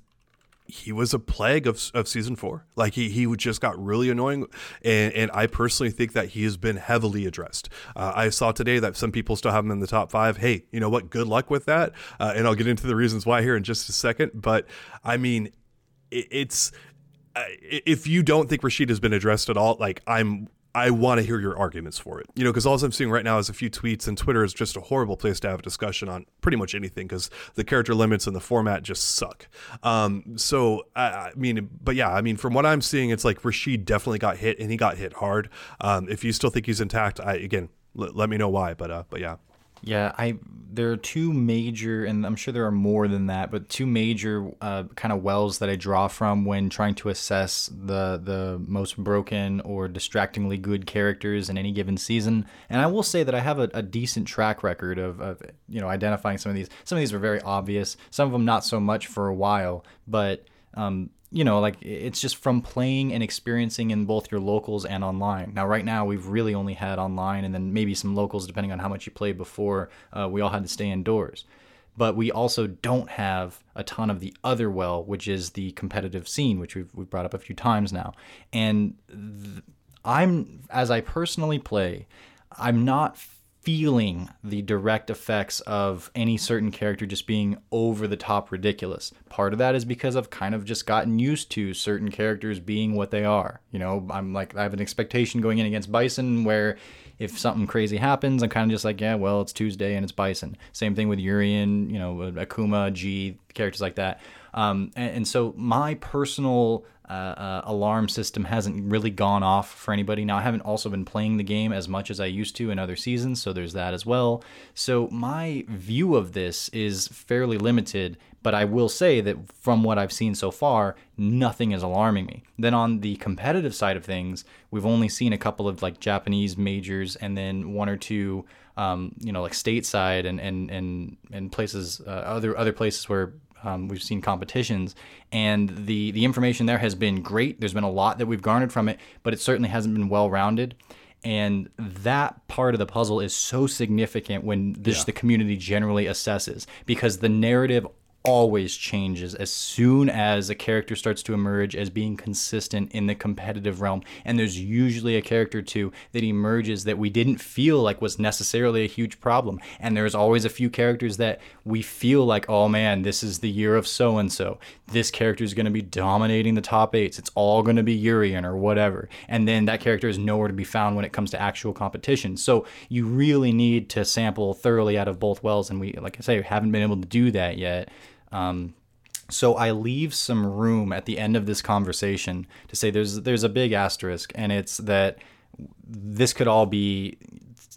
he was a plague of, of season four. Like he he just got really annoying, and, and I personally think that he has been heavily addressed. Uh, I saw today that some people still have him in the top five. Hey, you know what? Good luck with that, uh, and I'll get into the reasons why here in just a second. But I mean, it, it's if you don't think Rashid has been addressed at all, like I'm I want to hear your arguments for it. You know, because all I'm seeing right now is a few tweets, and Twitter is just a horrible place to have a discussion on pretty much anything because the character limits and the format just suck. Um, so, I, I, mean, but yeah, I mean, from what I'm seeing, it's like Rashid definitely got hit, and he got hit hard. Um, if you still think he's intact, I again, l- let me know why. But uh, but yeah. Yeah, I there are two major, and I'm sure there are more than that, but two major uh, kind of wells that I draw from when trying to assess the the most broken or distractingly good characters in any given season. And I will say that I have a, a decent track record of, of you know identifying some of these. Some of these were very obvious. Some of them not so much for a while, but um, you know, like it's just from playing and experiencing in both your locals and online. Now, right now, we've really only had online and then maybe some locals, depending on how much you played before. Uh, we all had to stay indoors. but we also don't have a ton of the other well, which is the competitive scene, which we've, we've brought up a few times now. And th- I'm, as I personally play, I'm not feeling the direct effects of any certain character just being over the top ridiculous. Part of that is because I've kind of just gotten used to certain characters being what they are. You know, I'm like, I have an expectation going in against Bison where if something crazy happens, I'm kind of just like, yeah, well, it's Tuesday and it's Bison. Same thing with Urien, you know, Akuma, G, characters like that. Um, and, and, so my personal uh, uh, alarm system hasn't really gone off for anybody. Now, I haven't also been playing the game as much as I used to in other seasons, so there's that as well. So my view of this is fairly limited, but I will say that from what I've seen so far, nothing is alarming me. Then on the competitive side of things, we've only seen a couple of like Japanese majors and then one or two, um, you know, like stateside and and and and places, uh, other other places where um, we've seen competitions, and the the information there has been great. There's been a lot that we've garnered from it, but it certainly hasn't been well rounded. And that part of the puzzle is so significant when this yeah. the community generally assesses because the narrative always changes as soon as a character starts to emerge as being consistent in the competitive realm. And there's usually a character too that emerges that we didn't feel like was necessarily a huge problem. And there's always a few characters that we feel like, oh man, this is the year of so and so. This character is going to be dominating the top eights. It's all going to be Urien or whatever. And then that character is nowhere to be found when it comes to actual competition. So you really need to sample thoroughly out of both wells. And we, like I say, haven't been able to do that yet. Um, so I leave some room at the end of this conversation to say there's there's a big asterisk, and it's that this could all be,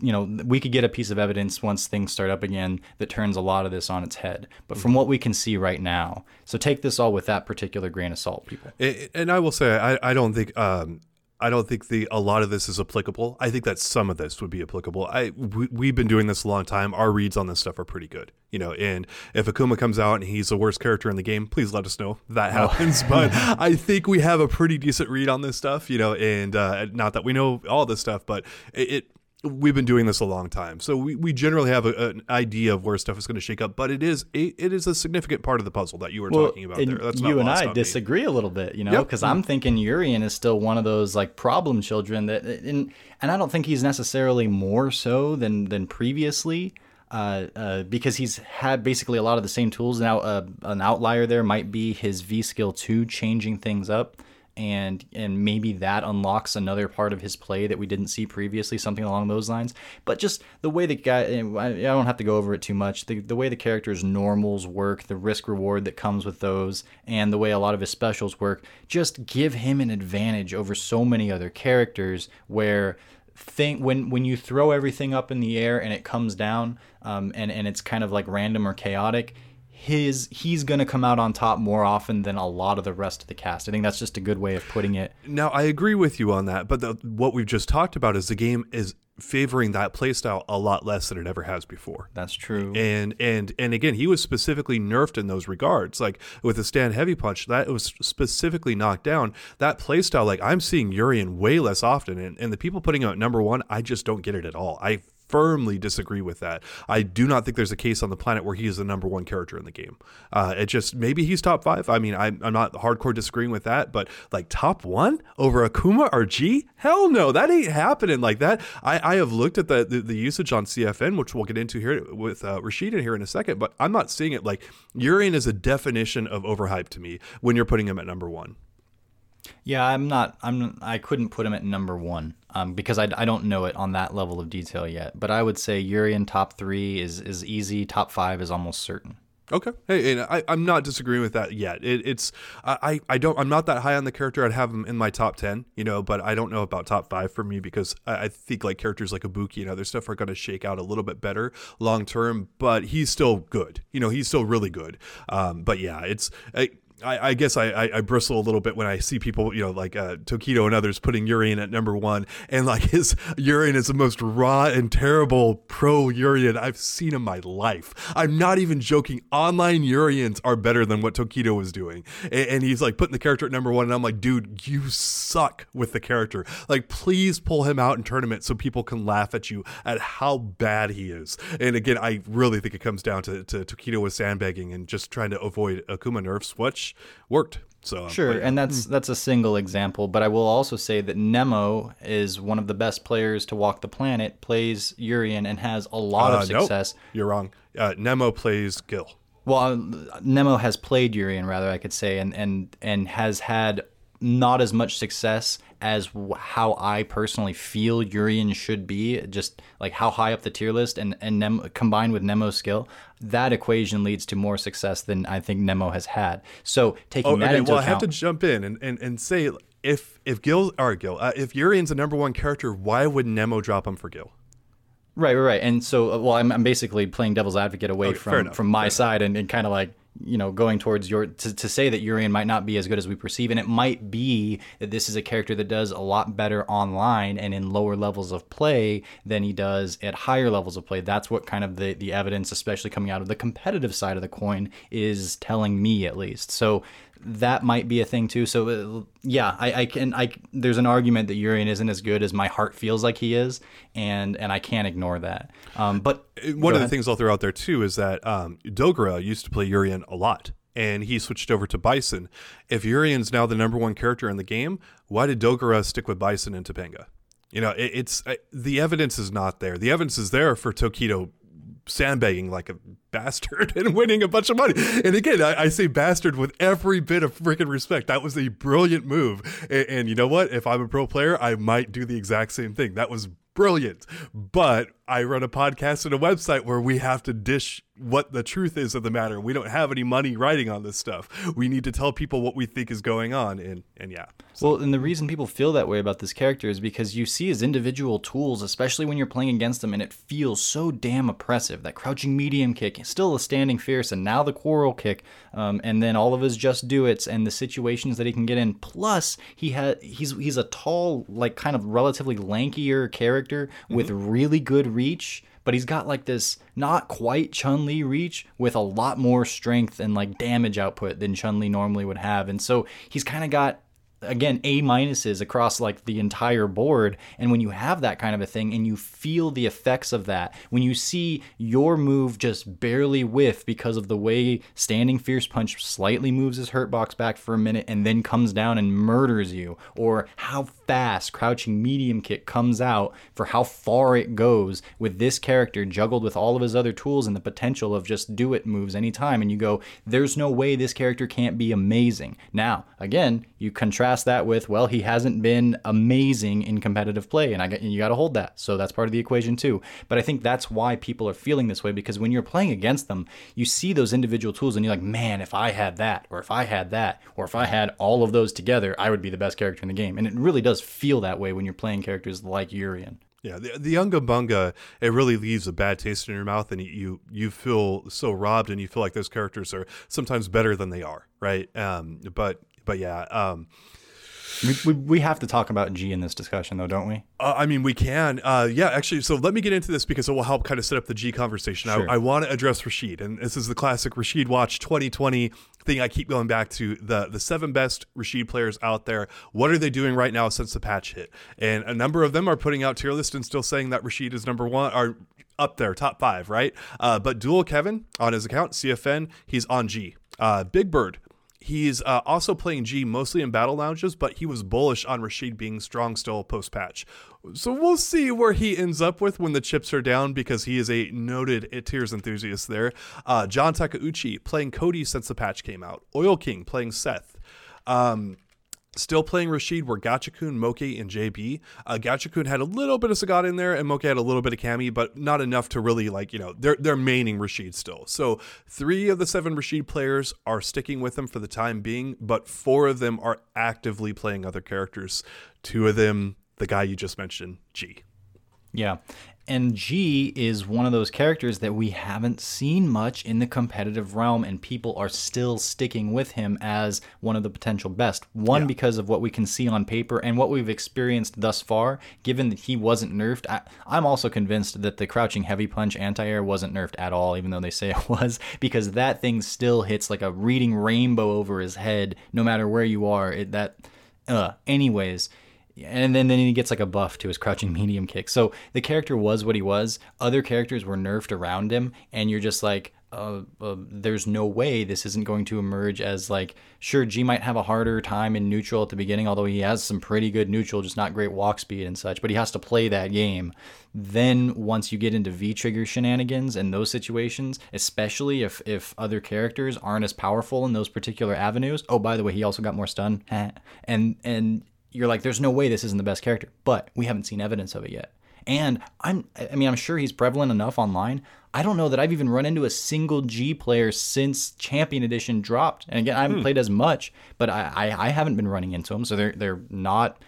you know, we could get a piece of evidence once things start up again that turns a lot of this on its head. But from what we can see right now, so take this all with that particular grain of salt, people. And I will say, I, I don't think um, I don't think the a lot of this is applicable. I think that some of this would be applicable. I we, have been doing this a long time. Our reads on this stuff are pretty good, you know. And if Akuma comes out and he's the worst character in the game, please let us know that oh. happens. Oh. <laughs> but I think we have a pretty decent read on this stuff, you know. And uh, not that we know all this stuff, but it, it we've been doing this a long time, so we, we generally have a, an idea of where stuff is going to shake up. But it is a, it is a significant part of the puzzle that you were well, talking about there. That's you and I disagree me. a little bit, you know, because yep. I'm thinking Urien is still one of those like problem children that, and and I don't think he's necessarily more so than than previously. Uh, uh, because he's had basically a lot of the same tools now. Uh, an outlier there might be his V skill two changing things up and and maybe that unlocks another part of his play that we didn't see previously, something along those lines. But just the way the guy, I don't have to go over it too much. The, the way the character's normals work, the risk reward that comes with those, and the way a lot of his specials work, just give him an advantage over so many other characters where think when when you throw everything up in the air and it comes down um, and and it's kind of like random or chaotic his he's going to come out on top more often than a lot of the rest of the cast. I think that's just a good way of putting it. Now, I agree with you on that, but the, what we've just talked about is the game is favoring that playstyle a lot less than it ever has before. That's true. And and and again, he was specifically nerfed in those regards. Like with the stand heavy punch, that was specifically knocked down. That playstyle, like I'm seeing Urien way less often, and, and the people putting out number one, I just don't get it at all. I firmly disagree with that. I do not think there's a case on the planet where he is the number one character in the game. Uh, it just maybe he's top five. I mean, I'm, I'm not hardcore disagreeing with that, but like top one over Akuma or G? Hell no, that ain't happening like that. I, I have looked at the, the, the usage on CFN, which we'll get into here with uh, Rashida here in a second, but I'm not seeing it like Urien is a definition of overhyped to me when you're putting him at number one. Yeah, I'm not. I'm. I couldn't put him at number one um, because I, I don't know it on that level of detail yet. But I would say Urien top three is is easy. Top five is almost certain. Okay. Hey, and I, I'm not disagreeing with that yet. It, it's I, I don't I'm not that high on the character. I'd have him in my top ten, you know, but I don't know about top five for me because I, I think like characters like Ibuki and other stuff are going to shake out a little bit better long term. But he's still good. You know, he's still really good. Um, but yeah, it's. I, I, I guess I, I, I, bristle a little bit when I see people, you know, like uh, and others putting Urien at number one, and like <laughs> his Urien is the most raw and terrible pro Urien I've seen in my life. I'm not even joking. Online Uriens are better than what Tokido was doing, and, and he's like putting the character at number one, and I'm like, dude, you suck with the character. Like, please pull him out in tournament so people can laugh at you at how bad he is. And again, I really think it comes down to, to with sandbagging and just trying to avoid Akuma nerfs, which worked. So sure, but, and that's that's a single example. But I will also say that Nemo is one of the best players to walk the planet, plays Urien, and has a lot uh, of success. Nope, you're wrong. Uh, Nemo plays Gil. Well, uh, Nemo has played Urien, rather I could say, and and and has had not as much success as how I personally feel Urien should be, just like how high up the tier list, and and Nemo, combined with Nemo's skill, that equation leads to more success than I think Nemo has had. So taking oh, that okay, into well, account, I have to jump in and, and, and say if if Gil or Gil, uh, if Urien's the number one character, why would Nemo drop him for Gil? Right, right, right. And so, uh, well, I'm, I'm basically playing devil's advocate away okay, from from my side and, and kind of like you know going towards your to, to say that Urien might not be as good as we perceive and it might be that this is a character that does a lot better online and in lower levels of play than he does at higher levels of play. That's what kind of the the evidence especially coming out of the competitive side of the coin is telling me at least. So that might be a thing too. So uh, yeah, I, I, can I there's an argument that Urien isn't as good as my heart feels like he is, and and I can't ignore that. Um, but uh, one of ahead. the things I'll throw out there too is that um, Dogura used to play Urien a lot. And he switched over to Bison. If Urien's now the number one character in the game, why did Dogura stick with Bison and Topanga? You know, it, it's uh, the evidence is not there. The evidence is there for Tokido sandbagging like a bastard <laughs> and winning a bunch of money. And again, I, I say bastard with every bit of freaking respect. That was a brilliant move. And, and, you know what? If I'm a pro player, I might do the exact same thing. That was brilliant. But I run a podcast and a website where we have to dish what the truth is of the matter. We don't have any money writing on this stuff. We need to tell people what we think is going on. And and yeah. So. Well, and the reason people feel that way about this character is because you see his individual tools, especially when you're playing against him, and it feels so damn oppressive. That crouching medium kick, still a standing fierce, and now the quarrel kick, um, and then all of his just do it's and the situations that he can get in. Plus, he had he's he's a tall, like kind of relatively lankier character mm-hmm. with really good reach but he's got like this not quite Chun Li reach with a lot more strength and like damage output than Chun Li normally would have. And so he's kind of got again a minuses across like the entire board. And when you have that kind of a thing and you feel the effects of that when you see your move just barely whiff because of the way standing fierce punch slightly moves his hurt box back for a minute and then comes down and murders you or how fast crouching medium kick comes out for how far it goes with this character juggled with all of his other tools and the potential of just do it moves anytime and you go there's no way this character can't be amazing. Now again you contrast that with, well, he hasn't been amazing in competitive play, and I and you got to hold that. So that's part of the equation too. But I think that's why people are feeling this way because when you're playing against them, you see those individual tools, and you're like, man, if I had that, or if I had that, or if I had all of those together, I would be the best character in the game. And it really does feel that way when you're playing characters like Urien. Yeah, the, the Unga Bunga, it really leaves a bad taste in your mouth, and you you feel so robbed, and you feel like those characters are sometimes better than they are, right? Um, but but yeah, um, we, we, we, have to talk about G in this discussion, though, don't we? Uh, I mean, we can. Uh, yeah, actually. So let me get into this because it will help kind of set up the G conversation. Sure. I, I want to address Rashid, and this is the classic Rashid Watch 2020 thing. I keep going back to the the seven best Rashid players out there. What are they doing right now since the patch hit? And a number of them are putting out tier lists and still saying that Rashid is number one. Are up there, top five, right? Uh, but Dual Kevin on his account, CFN, he's on G. Uh, Big Bird He's uh, also playing G mostly in battle lounges, but he was bullish on Rashid being strong still post patch. So we'll see where he ends up with when the chips are down because he is a noted it Tears enthusiast there. Uh, John Takeuchi playing Cody since the patch came out. Oil King playing Seth. Um, Still playing Rashid were Gachikun, Moke, and JB. Uh, Gachikun had a little bit of Sagat in there, and Moke had a little bit of Cammy, but not enough to really like you know they're they're maining Rashid still. So three of the seven Rashid players are sticking with him for the time being, but four of them are actively playing other characters. Two of them, the guy you just mentioned, G. Yeah. And G is one of those characters that we haven't seen much in the competitive realm, and people are still sticking with him as one of the potential best. One, Yeah. because of what we can see on paper and what we've experienced thus far, given that he wasn't nerfed. I, I'm also convinced that the crouching heavy punch anti air wasn't nerfed at all, even though they say <laughs> it was, because that thing still hits like a reading rainbow over his head, no matter where you are. It, that, uh, anyways and then, then he gets like a buff to his crouching <laughs> medium kick. So the character was what he was. Other characters were nerfed around him, and you're just like, uh, uh, there's no way this isn't going to emerge as like, sure, G might have a harder time in neutral at the beginning, although he has some pretty good neutral, just not great walk speed and such. But he has to play that game. Then once you get into V trigger shenanigans and those situations, especially if if other characters aren't as powerful in those particular avenues. Oh, by the way, he also got more stun, <laughs> and and you're like, there's no way this isn't the best character, but we haven't seen evidence of it yet. And I'm, I mean, I'm sure he's prevalent enough online. I don't know that I've even run into a single G player since Champion Edition dropped. And again, I haven't played as much, but I, I, I haven't been running into them, so they're they're not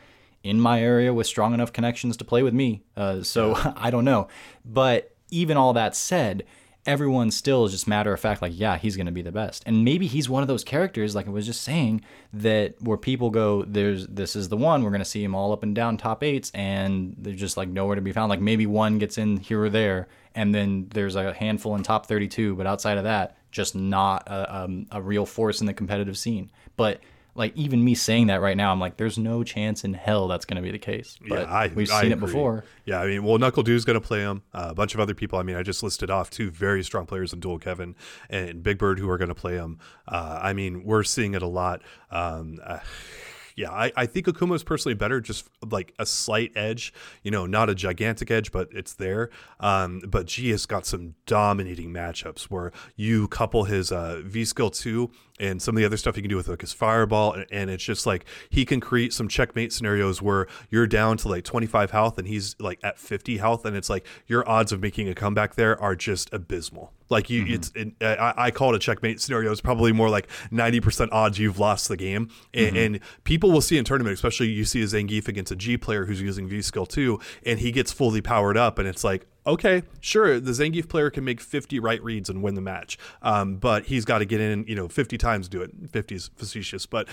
in my area with strong enough connections to play with me. Uh, so <laughs> I don't know. But even all that said, everyone still is just matter of fact like yeah he's going to be the best. And maybe he's one of those characters like i was just saying that where people go there's this is the one. We're going to see him all up and down top eights and they're just like nowhere to be found. Like maybe one gets in here or there and then there's a handful in top 32 but outside of that just not a, um, a real force in the competitive scene. But like even me saying that right now i'm like there's no chance in hell that's going to be the case but yeah, I, we've I seen it before Yeah, I mean, well, NuckleDu's going to play him. Uh, a bunch of other people. I mean, I just listed off two very strong players in Dual Kevin and Big Bird who are going to play him. Uh, I mean, we're seeing it a lot. Um, uh, yeah, I, I think Akuma is personally better, just like a slight edge, you know, not a gigantic edge, but it's there. Um, but G has got some dominating matchups where you couple his uh, V skill two and some of the other stuff he can do with like his fireball, and, and it's just like he can create some checkmate scenarios where you're down to like 25 health and he's like at 50 health, and it's like your odds of making a comeback there are just abysmal. Like you, mm-hmm. it's it, I, I call it a checkmate scenario. It's probably more like 90% odds you've lost the game, and, mm-hmm. and people will see in tournament, especially you see a Zangief against a G player who's using V skill two, and he gets fully powered up, and it's like okay, sure, the Zangief player can make 50 right reads and win the match, um, but he's got to get in, you know, 50 times do it. 50 is facetious, but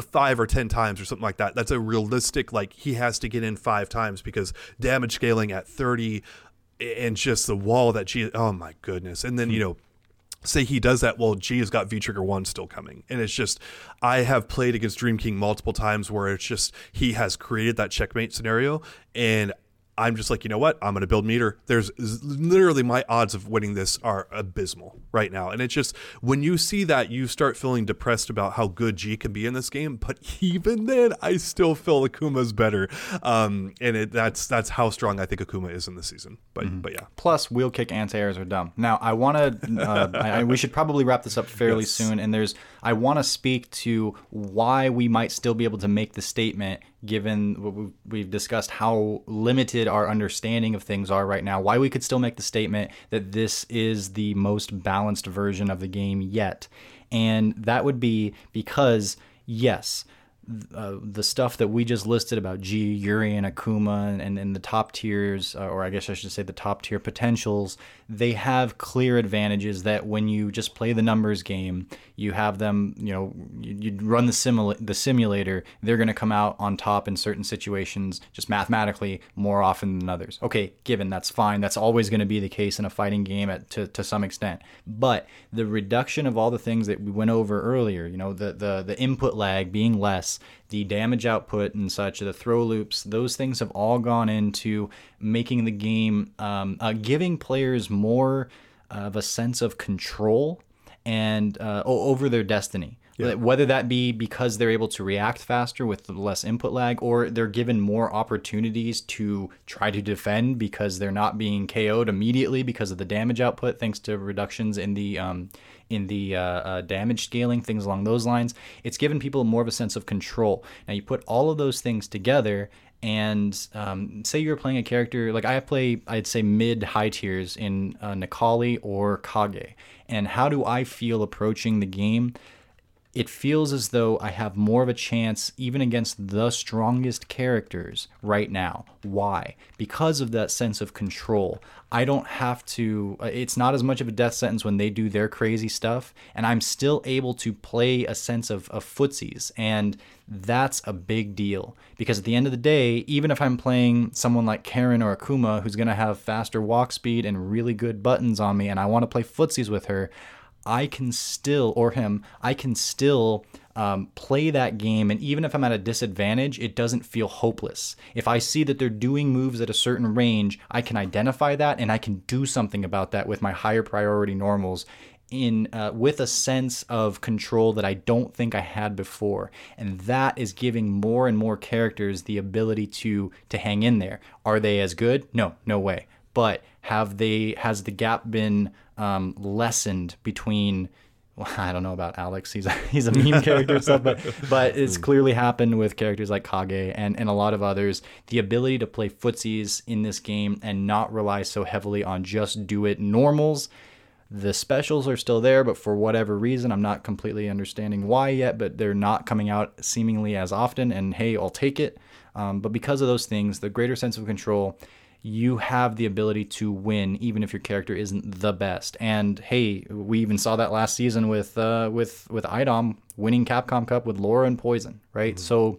five or 10 times or something like that. That's a realistic, like, he has to get in five times because damage scaling at 30 and just the wall that G, oh my goodness. And then, you know, say he does that well g has got v trigger 1 still coming and it's just i have played against dream king multiple times where it's just he has created that checkmate scenario and i'm just like you know what i'm going to build meter there's literally my odds of winning this are abysmal right now and it's just when you see that you start feeling depressed about how good g can be in this game but <laughs> even then i still feel akuma's better um and it that's that's how strong i think akuma is in the season but but yeah Plus, wheel kick anti-airs are dumb. Now, I want to. Uh, <laughs> we should probably wrap this up fairly Yes. soon. And there's, I want to speak to why we might still be able to make the statement, given what we've, discussed how limited our understanding of things are right now. Why we could still make the statement that this is the most balanced version of the game yet, and that would be because yes uh, the stuff that we just listed about G, Urien, and Akuma, and, and the top tiers, uh, or I guess I should say the top tier potentials, they have clear advantages that when you just play the numbers game, you have them, you know, you, you run the, simula- the simulator, they're going to come out on top in certain situations, just mathematically, more often than others. Okay, given that's fine. That's always going to be the case in a fighting game at, to, to some extent. But the reduction of all the things that we went over earlier, you know, the, the, the input lag being less, the damage output and such, the throw loops, those things have all gone into making the game, um, uh, giving players more of a sense of control and uh, over their destiny. Whether that be because they're able to react faster with less input lag, or they're given more opportunities to try to defend because they're not being KO'd immediately because of the damage output, thanks to reductions in the um, in the uh, uh, damage scaling, things along those lines. It's given people more of a sense of control. Now you put all of those things together, and um, say you're playing a character like I play, I'd say mid high tiers in uh, Necalli or Kage, and how do I feel approaching the game? It feels as though I have more of a chance even against the strongest characters right now. Why? Because of that sense of control. I don't have to, uh, it's not as much of a death sentence when they do their crazy stuff, and I'm still able to play a sense of, of footsies. And that's a big deal because at the end of the day, even if I'm playing someone like Karin or Akuma who's going to have faster walk speed and really good buttons on me, and I want to play footsies with her, I can still, or him, I can still um, play that game. And even if I'm at a disadvantage, it doesn't feel hopeless. If I see that they're doing moves at a certain range, I can identify that and I can do something about that with my higher priority normals. In uh, with a sense of control that I don't think I had before, and that is giving more and more characters the ability to to hang in there. Are they as good? No, no way. But have they has the gap been um, lessened between well, <laughs> I don't know about Alex. He's a, <laughs> he's a meme character and stuff, but but it's clearly happened with characters like Kage and, and a lot of others. The ability to play footsies in this game and not rely so heavily on just do it normals. The specials are still there, but for whatever reason, I'm not completely understanding why yet. But they're not coming out seemingly as often. And hey, I'll take it. Um, but because of those things, the greater sense of control you have the ability to win even if your character isn't the best. And hey, we even saw that last season with uh, with with IDOM winning Capcom Cup with Laura and Poison, right? Mm-hmm. So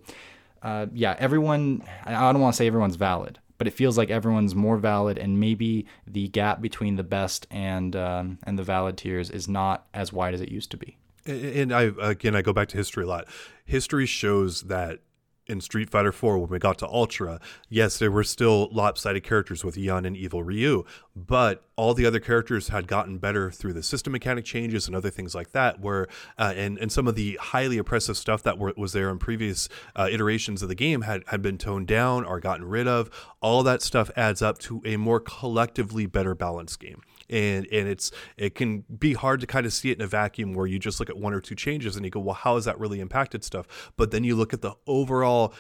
uh, yeah, everyone. I don't want to say everyone's valid, but it feels like everyone's more valid, and maybe the gap between the best and um, and the valid tiers is not as wide as it used to be. And I again, I go back to history a lot. History shows that in Street Fighter 4 when we got to Ultra, yes, there were still lopsided characters with Yun and Evil Ryu, but all the other characters had gotten better through the system mechanic changes and other things like that. Where uh, and and some of the highly oppressive stuff that were, was there in previous uh, iterations of the game had had been toned down or gotten rid of. All that stuff adds up to a more collectively better balanced game and and it's it can be hard to kind of see it in a vacuum where you just look at one or two changes and you go well how has that really impacted stuff? But then you look at the overall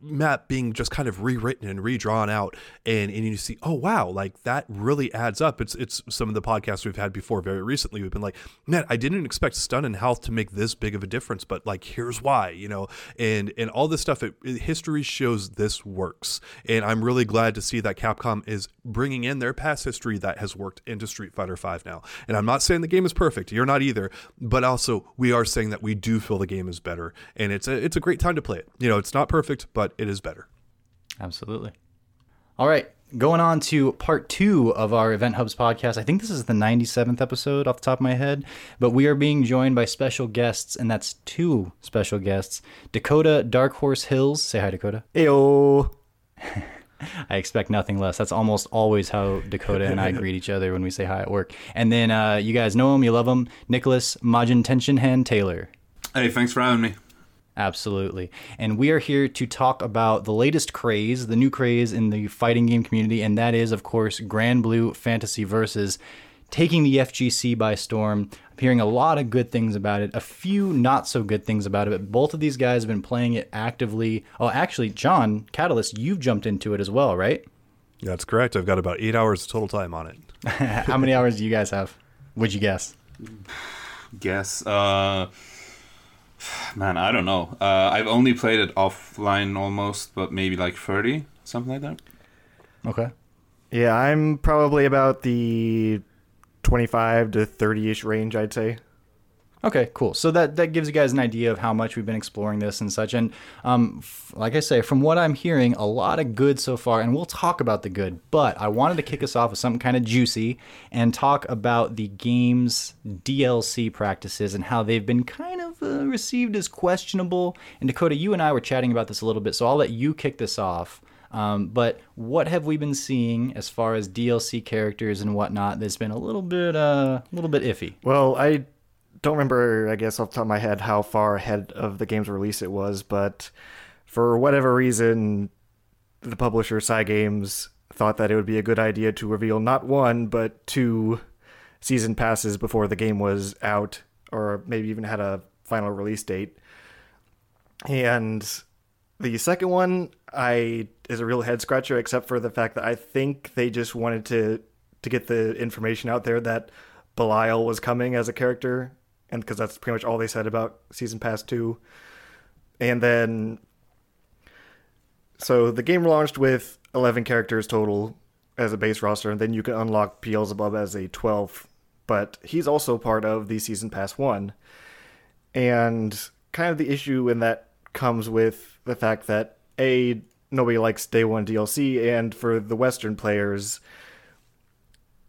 map being just kind of rewritten and redrawn out and and you see oh wow like that really adds up. It's it's some of the podcasts we've had before very recently. We've been like man I didn't expect stun and health to make this big of a difference but like here's why you know? And and all this stuff it, history shows this works. And I'm really glad to see that Capcom is bringing in their past history that has worked into Street Fighter 5 now. And I'm not saying the game is perfect. You're not either. But also we are saying that we do feel the game is better. And it's a it's a great time to play it. You know it's not perfect but it is better. Absolutely. All right, going on to part two of our Event Hubs podcast. I think this is the 97th episode off the top of my head, but we are being joined by special guests, and that's two special guests Dakota Dark Horse Hills. Say hi, Dakota. <laughs> Heyo. <laughs> I expect nothing less. That's almost always how Dakota and I <laughs> greet each other when we say hi at work. And then uh, you guys know him, you love him, Nicholas Majin Tenshinhan Taylor. Hey, thanks for having me. Absolutely. And we are here to talk about the latest craze, the new craze in the fighting game community, and that is, of course, Granblue Fantasy Versus taking the FGC by storm. I'm hearing a lot of good things about it, a few not so good things about it, but both of these guys have been playing it actively. Oh, actually, John, Catalyst, you've jumped into it as well, right? That's correct. I've got about eight hours total time on it. <laughs> How many hours do you guys have? Would you guess? Guess. Uh Man, I don't know. Uh, I've only played it offline almost, but maybe like 30, something like that. Okay. Yeah, I'm probably about the 25 to 30 ish range, I'd say. Okay, cool. So that that gives you guys an idea of how much we've been exploring this and such. And um, f- like I say, from what I'm hearing, a lot of good so far. And we'll talk about the good. But I wanted to kick us off with something kind of juicy and talk about the game's DLC practices and how they've been kind of uh, received as questionable. And Dakota, you and I were chatting about this a little bit, so I'll let you kick this off. Um, but what have we been seeing as far as DLC characters and whatnot that's been a little bit, uh, a little bit iffy? Well, I don't remember, I guess, off the top of my head, how far ahead of the game's release it was, but for whatever reason, the publisher Cygames thought that it would be a good idea to reveal not one but two season passes before the game was out, or maybe even had a final release date. And the second one, I is a real head scratcher, except for the fact that I think they just wanted to to get the information out there that Belial was coming as a character and because that's pretty much all they said about Season Pass 2. And then, so the game launched with 11 characters total as a base roster, and then you can unlock Beelzebub as a 12th, but he's also part of the Season Pass 1. And kind of the issue in that comes with the fact that, A, nobody likes day one DLC, and for the Western players,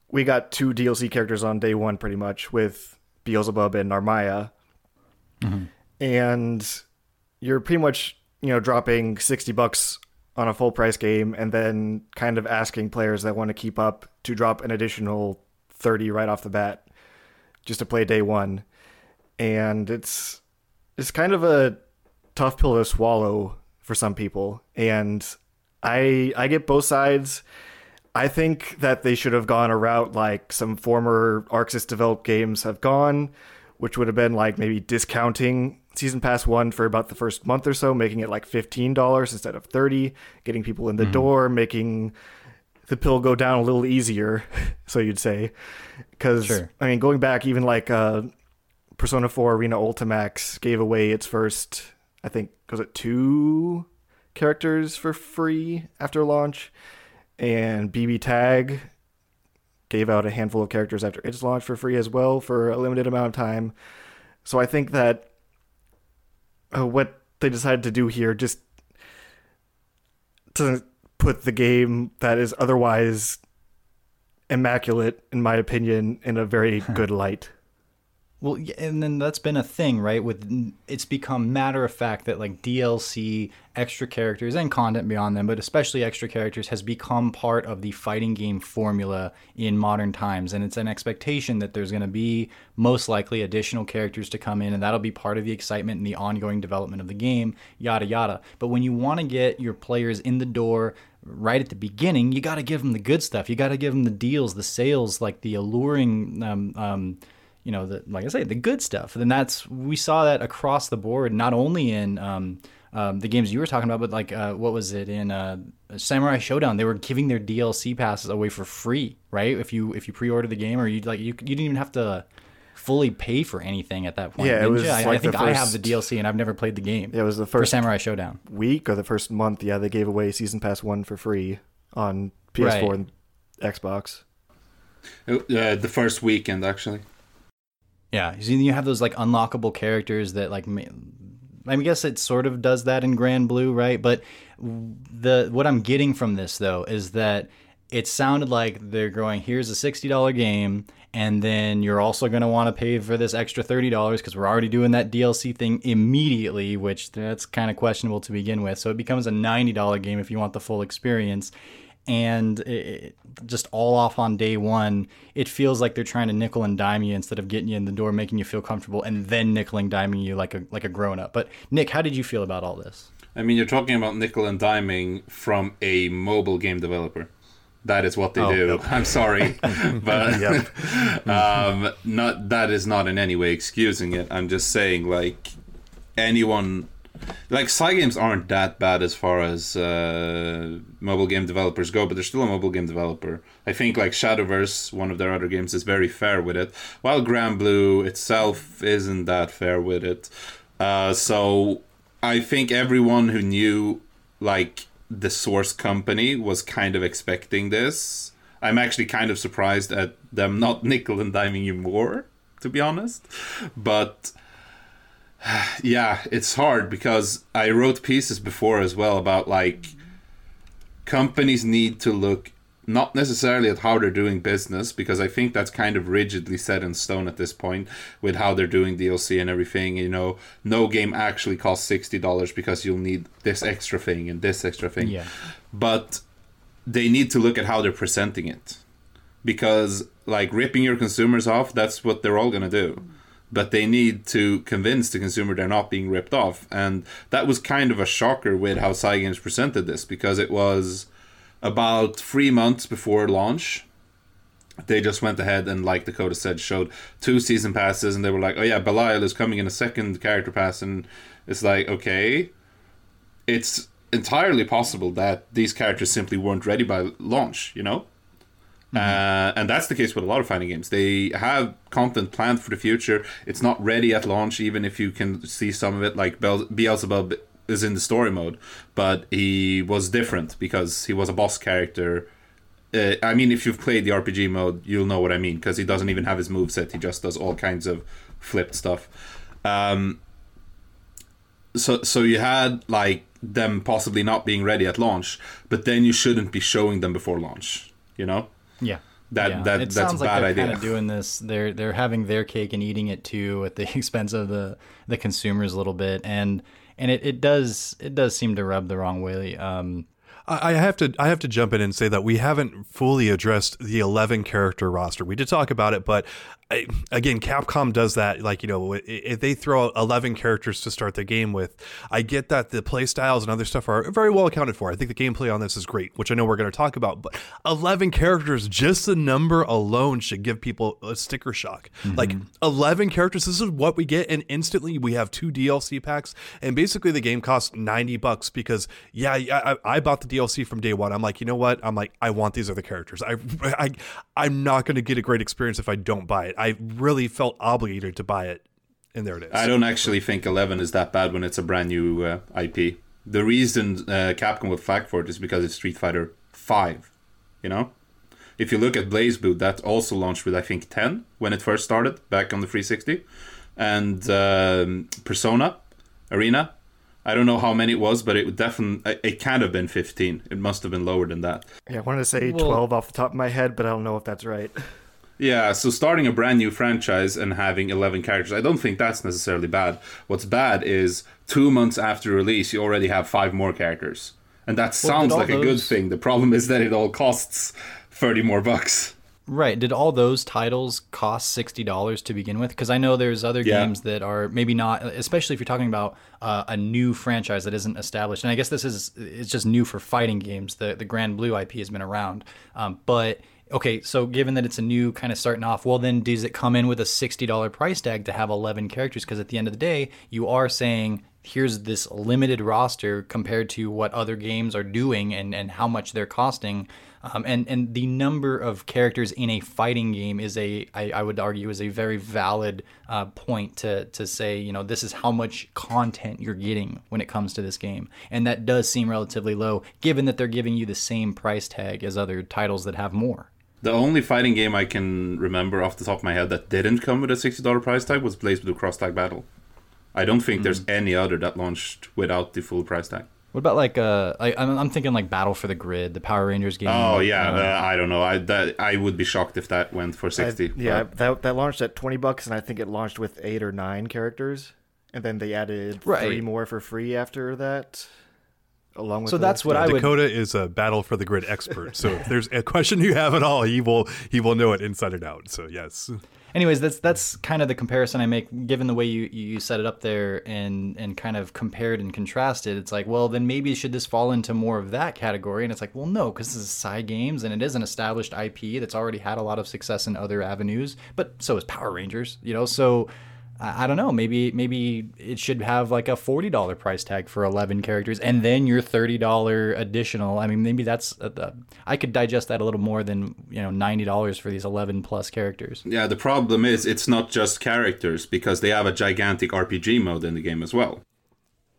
we got two DLC characters on day one pretty much with Beelzebub and Narmaya. Mm-hmm. And you're pretty much, you know, dropping 60 bucks on a full price game and then kind of asking players that want to keep up to drop an additional 30 right off the bat just to play day one. And it's it's kind of a tough pill to swallow for some people. And I I get both sides. I think that they should have gone a route like some former ArcSys developed games have gone, which would have been like maybe discounting season pass one for about the first month or so, making it like fifteen dollars instead of thirty, getting people in the door, making the pill go down a little easier, <laughs> so you'd say. Because Sure. I mean, going back even like uh, Persona Four Arena Ultimax gave away its first, I think, was it two characters for free after launch, and BB Tag gave out a handful of characters after its launch for free as well for a limited amount of time. So I think that uh, what they decided to do here just doesn't put the game that is otherwise immaculate, in my opinion, in a very <laughs> good light. Well, and then that's been a thing, right? With it's become matter of fact that like DLC, extra characters, and content beyond them, but especially extra characters, has become part of the fighting game formula in modern times, and it's an expectation that there's going to be most likely additional characters to come in, and that'll be part of the excitement and the ongoing development of the game, yada yada. But when you want to get your players in the door right at the beginning, you got to give them the good stuff. You got to give them the deals, the sales, like the alluring. Um, um, you know, the, like I say, the good stuff. And that's we saw that across the board, not only in um, um, the games you were talking about, but like uh, what was it in uh, Samurai Shodown? They were giving their DLC passes away for free, right? If you if you pre-order the game, or you like you, you didn't even have to fully pay for anything at that point. Yeah, it was? I, I like the think I have the DLC, and I've never played the game. It was the for first Samurai Shodown. week or the first month. Yeah, they gave away Season Pass 1 for free on PS4 Right. and Xbox. Uh, the first weekend, actually. Yeah, you have those like unlockable characters that like. I guess it sort of does that in Granblue, right? But the what I'm getting from this though is that it sounded like they're going, here's a sixty dollar game, and then you're also going to want to pay for this extra thirty dollars because we're already doing that DLC thing immediately, which that's kind of questionable to begin with. So it becomes a ninety dollar game if you want the full experience and it, it- just all off on day one, it feels like they're trying to nickel and dime you instead of getting you in the door, making you feel comfortable, and then nickel and diming you like a like a grown up. But Nick, how did you feel about all this? I mean, you're talking about nickel and diming from a mobile game developer. That is what they Oh, do. <laughs> I'm sorry, <laughs> but <laughs> um, not that is not in any way excusing it. I'm just saying, like anyone, like Cygames aren't that bad as far as uh, mobile game developers go, but they're still a mobile game developer. I think like Shadowverse, one of their other games, is very fair with it, while Granblue itself isn't that fair with it. Uh, so I think everyone who knew like the source company was kind of expecting this. I'm actually kind of surprised at them not <laughs> nickel and diming you more, to be honest. But <sighs> yeah, it's hard because I wrote pieces before as well about like companies need to look not necessarily at how they're doing business because I think that's kind of rigidly set in stone at this point with how they're doing DLC and everything. You know, no game actually costs sixty dollars because you'll need this extra thing and this extra thing. Yeah. But they need to look at how they're presenting it because like ripping your consumers off that's what they're all going to do but they need to convince the consumer they're not being ripped off and that was kind of a shocker with how Cygames presented this because it was about 3 months before launch they just went ahead and like Dakota said showed two season passes and they were like oh yeah Belial is coming in a second character pass and it's like okay it's entirely possible that these characters simply weren't ready by launch, you know? Uh, and that's the case with a lot of fighting games. They have content planned for the future. It's not ready at launch, even if you can see some of it. Like Bel- Beelzebub is in the story mode, but he was different because he was a boss character. Uh, I mean, if you've played the RPG mode, you'll know what I mean because he doesn't even have his moveset. He just does all kinds of flipped stuff. Um, so, so you had like them possibly not being ready at launch, but then you shouldn't be showing them before launch. You know? Yeah. That yeah. that it that's sounds a like they're idea. kind of doing this. They're they're having their cake and eating it too at the <laughs> expense of the the consumers a little bit, and and it, it does it does seem to rub the wrong way. Um, I I have to I have to jump in and say that we haven't fully addressed the 11 character roster. We did talk about it, but I, again, Capcom does that. Like you know, if they throw out 11 characters to start the game with, I get that the play styles and other stuff are very well accounted for. I think the gameplay on this is great, which I know we're going to talk about. But 11 characters, just the number alone should give people a sticker shock. Mm-hmm. Like 11 characters, this is what we get, and instantly we have two DLC packs, and basically the game costs 90 bucks because yeah, I, I, I bought the DLC from day one. I'm like, you know what? I'm like, I want these other characters. I, I I'm not going to get a great experience if I don't buy it. I really felt obligated to buy it, and there it is. I don't actually think 11 is that bad when it's a brand new uh, IP. The reason uh, Capcom would flag for it is because it's Street Fighter 5. You know? If you look at BlazBlue, that also launched with, I think, 10 when it first started back on the 360. And um, Persona Arena, I don't know how many it was, but it would definitely, it can't have been 15. It must have been lower than that. Yeah, I wanted to say Well- 12 off the top of my head, but I don't know if that's right. <laughs> Yeah, so starting a brand new franchise and having 11 characters, I don't think that's necessarily bad. What's bad is two months after release, you already have five more characters. And that sounds all like a good thing. The problem is that it all costs 30 more bucks. Right. Did all those titles cost sixty dollars to begin with? Because I know there's other Yeah. games that are maybe not, especially if you're talking about uh, a new franchise that isn't established. And I guess this is it's just new for fighting games. The the Granblue IP has been around, um, but okay. So given that it's a new kind of starting off, well then does it come in with a sixty dollar price tag to have eleven characters? Because at the end of the day, you are saying here's this limited roster compared to what other games are doing and, and how much they're costing. Um, and and the number of characters in a fighting game is a I, I would argue is a very valid uh, point to to say you know this is how much content you're getting when it comes to this game, and that does seem relatively low given that they're giving you the same price tag as other titles that have more. The only fighting game I can remember off the top of my head that didn't come with a $60 price tag was BlazBlue Cross Tag Battle. I don't think there's any other that launched without the full price tag. What about like uh I, I'm, I'm thinking like Battle for the Grid, the Power Rangers game. Oh yeah, uh, uh, I don't know. I that I would be shocked if that went for I- sixty. yeah, but- that that launched at 20 bucks, and I think it launched with eight or nine characters, and then they added Right. three more for free after that, along with. So the- that's what I would Dakota is a battle for the grid expert. So if there's a question you have at all, he will he will know it inside and out. So yes. anyways that's that's kind of the comparison i make given the way you you set it up there and and kind of compared and contrasted it's like well then maybe should this fall into more of that category and it's like well no because this is Cygames and it is an established ip that's already had a lot of success in other avenues but so is power rangers you know so I I don't know. Maybe maybe it should have like a forty dollar price tag for eleven characters, and then your thirty dollar additional. I mean, maybe that's uh, the, I could digest that a little more than you know ninety dollars for these eleven plus characters. Yeah, the problem is it's not just characters because they have a gigantic RPG mode in the game as well.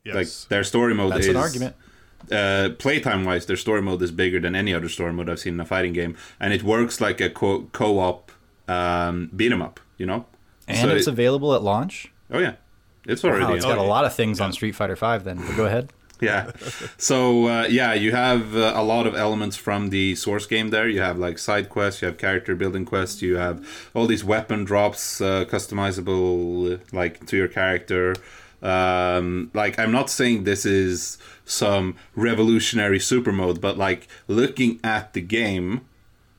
Yes. Like their story mode That's is an argument. Uh, playtime wise, their story mode is bigger than any other story mode I've seen in a fighting game, and it works like a co- co-op um, beat 'em up. You know, And So it's it- available at launch. oh yeah, it's already Wow, it's got a lot of things on Street Fighter Five. Then but go ahead. <laughs> yeah so uh, yeah you have uh, a lot of elements from the source game there you have like side quests you have character building quests you have all these weapon drops uh, customizable like to your character um, like i'm not saying this is some revolutionary super mode but like looking at the game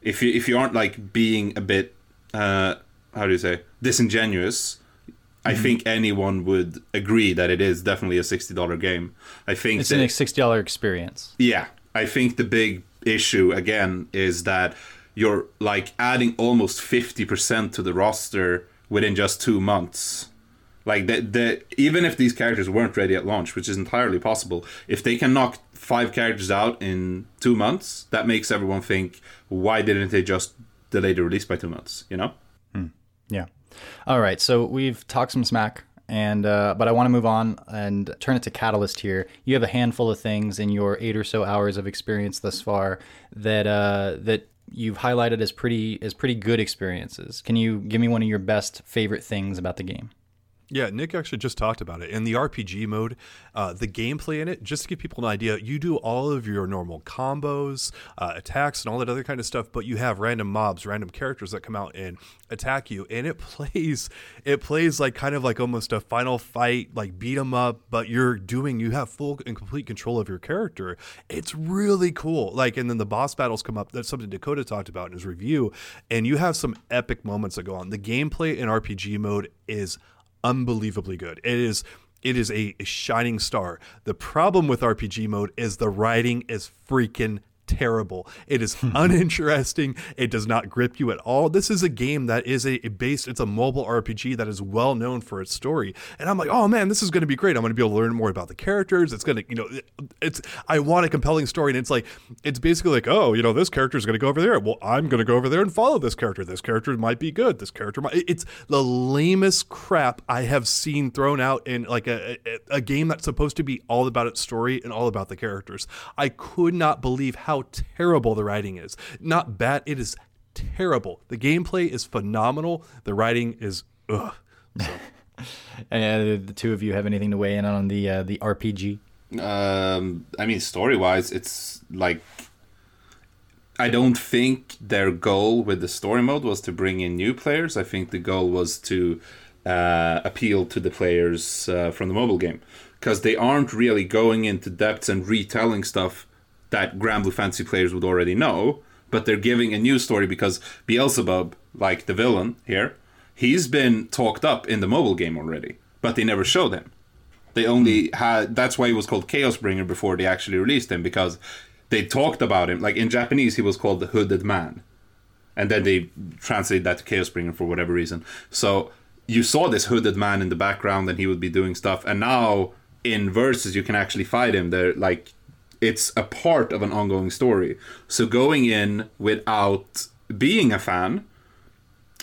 if you if you aren't like being a bit uh, how do you say disingenuous I Mm-hmm. think anyone would agree that it is definitely a sixty dollar game. I think It's that, an sixty dollar experience. yeah, I think the big issue again is that you're like adding almost fifty percent to the roster within just two months. Like the, the even if these characters weren't ready at launch, which is entirely possible, if they can knock five characters out in two months, that makes everyone think, why didn't they just delay the release by two months. You know. Yeah. All right. So we've talked some smack, and uh, but I want to move on and turn it to Catalyst here. You have a handful of things in your eight or so hours of experience thus far that uh, that you've highlighted as pretty as pretty good experiences. Can you give me one of your best favorite things about the game? Yeah, Nick actually just talked about it. In the RPG mode, uh, the gameplay in it, just to give people an idea, you do all of your normal combos, uh, attacks, and all that other kind of stuff, but you have random mobs, random characters that come out and attack you, and it <laughs> plays, it plays like kind of like almost a final fight, like beat 'em up, but you're doing, you have full and complete control of your character. It's really cool. Like, and then the boss battles come up. That's something Dakota talked about in his review, and you have some epic moments that go on. The gameplay in RPG mode is unbelievably good. It is it is a, shining star. The problem with RPG mode is the writing is freaking terrible. It is hmm. uninteresting. It does not grip you at all. This is a game that is a, a based, it's a mobile RPG that is well known for its story. And I'm like, oh man, this is going to be great. I'm going to be able to learn more about the characters. It's going to, you know, it's, I want a compelling story. And it's like, it's basically like, oh, you know, this character is going to go over there. Well, I'm going to go over there and follow this character. This character might be good. This character might, it's the lamest crap I have seen thrown out in like a, a, a game that's supposed to be all about its story and all about the characters. I could not believe how terrible the writing is. Not bad, it is terrible. The gameplay is phenomenal. The writing is ugh. So. <laughs> and the two of you have anything to weigh in on the uh, the RPG? Um, I mean, story wise, it's like I don't think their goal with the story mode was to bring in new players. I think the goal was to uh, appeal to the players uh, from the mobile game because they aren't really going into depths and retelling stuff that Granblue Fantasy players would already know, but they're giving a new story because Beelzebub, like the villain here, he's been talked up in the mobile game already, but they never showed him. They only hmm. had that's why he was called Chaosbringer before they actually released him because they talked about him like in Japanese he was called the Hooded Man, and then they translated that to Chaosbringer for whatever reason. So you saw this hooded man in the background and he would be doing stuff, and now in Versus you can actually fight him. They're like it's a part of an ongoing story. So going in without being a fan,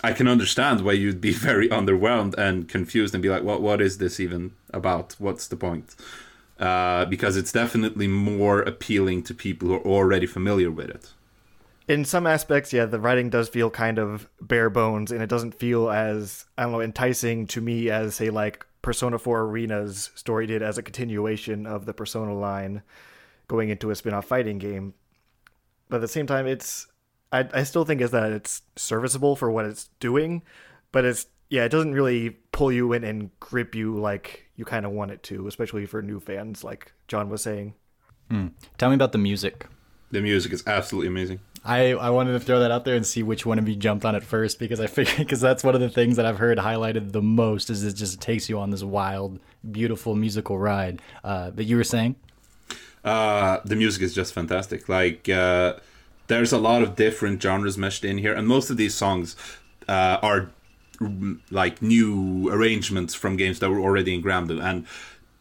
I can understand why you'd be <laughs> very underwhelmed and confused and be like, "What? What is this even about? What's the point?" Uh, because it's definitely more appealing to people who are already familiar with it. In some aspects, yeah, the writing does feel kind of bare bones, and it doesn't feel as I don't know enticing to me as say like Persona 4 Arena's story did as a continuation of the Persona line going into a spin-off fighting game. But at the same time, it's I, I still think is that it's serviceable for what it's doing, but it's yeah, it doesn't really pull you in and grip you like you kind of want it to, especially for new fans, like John was saying. Hmm. Tell me about the music. The music is absolutely amazing. I, I wanted to throw that out there and see which one of you jumped on it first because I figured <laughs> because that's one of the things that I've heard highlighted the most is it just takes you on this wild, beautiful musical ride. Uh, that you were saying. Uh, the music is just fantastic. Like uh, there's a lot of different genres meshed in here, and most of these songs uh, are like new arrangements from games that were already in Granblue. And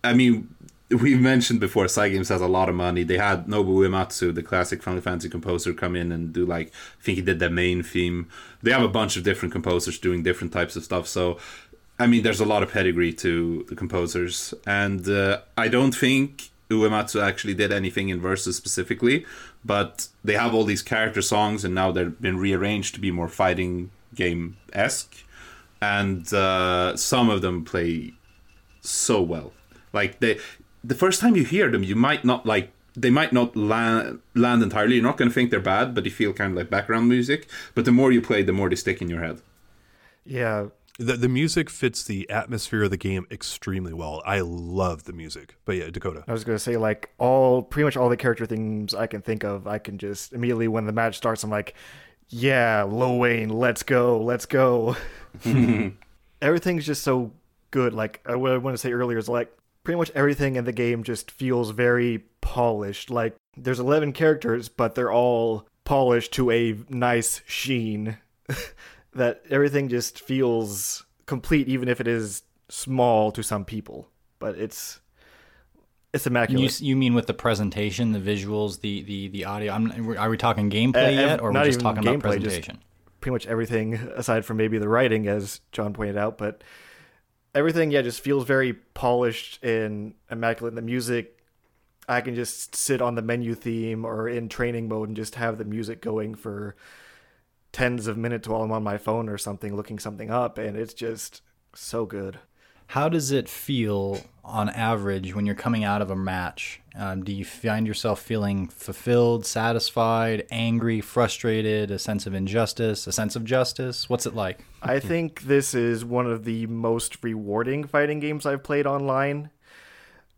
I mean, we mentioned before, Cygames has a lot of money. They had Nobuo Uematsu, the classic Final Fantasy composer, come in and do like I think he did the main theme. They have a bunch of different composers doing different types of stuff. So I mean, there's a lot of pedigree to the composers, and uh, I don't think Uematsu actually did anything in Versus specifically, but they have all these character songs, and now they've been rearranged to be more fighting game esque, and uh, some of them play so well. Like they, the first time you hear them, you might not like. They might not land land entirely. You're not going to think they're bad, but you feel kind of like background music. But the more you play, the more they stick in your head. Yeah, the the music fits the atmosphere of the game extremely well. I love the music. But yeah, Dakota. I was gonna say like all pretty much all the character things I can think of, I can just immediately when the match starts, I'm like, yeah, Lil Wayne, let's go, let's go. <laughs> Everything's just so good. Like what I want to say earlier is like pretty much everything in the game just feels very polished. Like there's 11 characters, but they're all polished to a nice sheen. <laughs> that everything just feels complete, even if it is small to some people. But it's it's immaculate. You, you mean with the presentation, the visuals, the the the audio? I'm, are we talking gameplay uh, yet, or we're we just talking about presentation? pretty much everything <laughs> aside from maybe the writing, as John pointed out. But everything, yeah, just feels very polished and immaculate. The music, I can just sit on the menu theme or in training mode and just have the music going for tens of minutes while I'm on my phone or something, looking something up, and it's just so good. How does it feel on average when you're coming out of a match? Um, do you find yourself feeling fulfilled, satisfied, angry, frustrated, a sense of injustice, a sense of justice? What's it like? I think this is one of the most rewarding fighting games I've played online.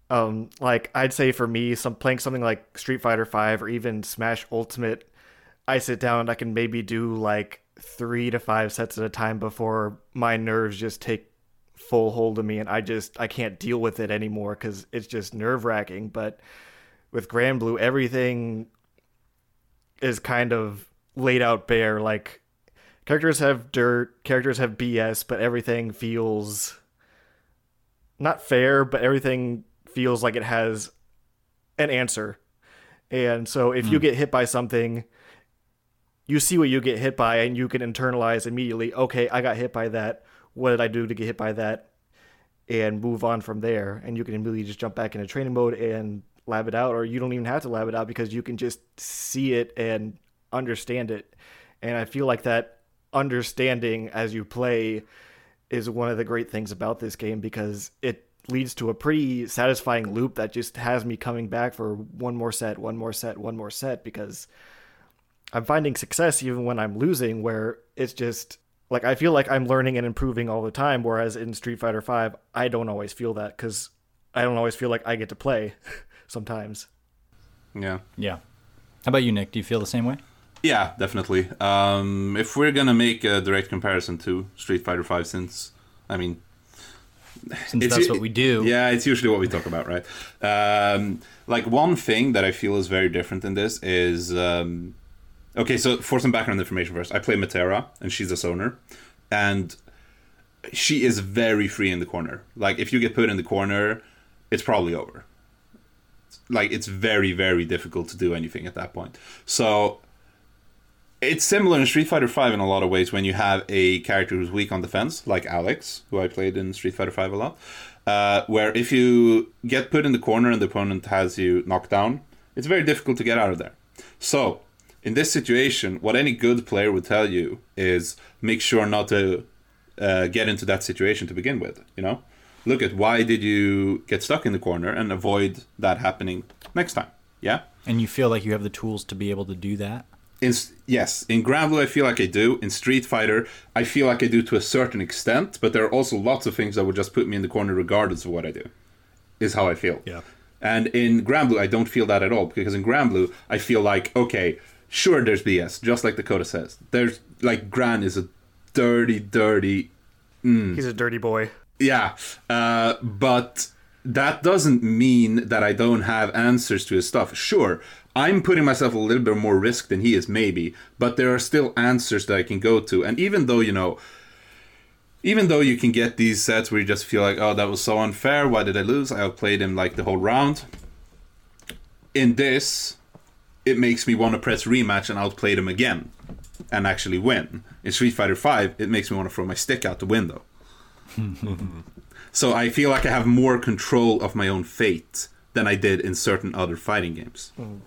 Um, like I'd say for me, some playing something like Street Fighter Five or even Smash Ultimate, I sit down and I can maybe do like three to five sets at a time before my nerves just take full hold of me and I just I can't deal with it anymore because it's just nerve wracking. But with Granblue, everything is kind of laid out bare. Like characters have dirt, characters have BS, but everything feels not fair, but everything feels like it has an answer. And so if mm. you hmm. get hit by something, you see what you get hit by and you can internalize immediately, okay, I got hit by that what did I do to get hit by that, and move on from there. And you can immediately just jump back into training mode and lab it out, or you don't even have to lab it out because you can just see it and understand it. And I feel like that understanding as you play is one of the great things about this game because it leads to a pretty satisfying loop that just has me coming back for one more set, one more set, one more set because I'm finding success even when I'm losing where it's just like I feel like I'm learning and improving all the time. Whereas in Street Fighter Five, I don't always feel that because I don't always feel like I get to play <laughs> sometimes. Yeah. Yeah. How about you, Nick? Do you feel the same way? Yeah, definitely. Um, if we're gonna make a direct comparison to Street Fighter Five, since I mean, since that's what we do. Yeah, it's usually what we talk about, right? Um, like one thing that I feel is very different in this is um, Okay, so for some background information first, I play Metera, and she's a zoner, and she is very free in the corner. Like if you get put in the corner, it's probably over. Like it's very very difficult to do anything at that point. So it's similar in Street Fighter Five in a lot of ways when you have a character who's weak on defense, like Alex, who I played in Street Fighter Five a lot. Uh, where if you get put in the corner and the opponent has you knocked down, it's very difficult to get out of there. So in this situation, what any good player would tell you is make sure not to uh, get into that situation to begin with. You know, look at why did you get stuck in the corner and avoid that happening next time. Yeah. And you feel like you have the tools to be able to do that. In, yes, in Granblue I feel like I do. In Street Fighter, I feel like I do to a certain extent, but there are also lots of things that would just put me in the corner regardless of what I do. Is how I feel. Yeah. And in Granblue, I don't feel that at all because in Granblue, I feel like okay, sure there's BS, just like Dakota says. There's like Gran is a dirty, dirty. Mm. He's a dirty boy. Yeah, uh, but that doesn't mean that I don't have answers to his stuff. Sure, I'm putting myself a little bit more risk than he is, maybe, but there are still answers that I can go to. And even though you know, even though you can get these sets where you just feel like, oh, that was so unfair. Why did I lose? I outplayed him like the whole round. In this, it makes me want to press rematch and outplay them again and actually win. In Street Fighter V, it makes me want to throw my stick out the window. <laughs> so I feel like I have more control of my own fate than I did in certain other fighting games. Mm.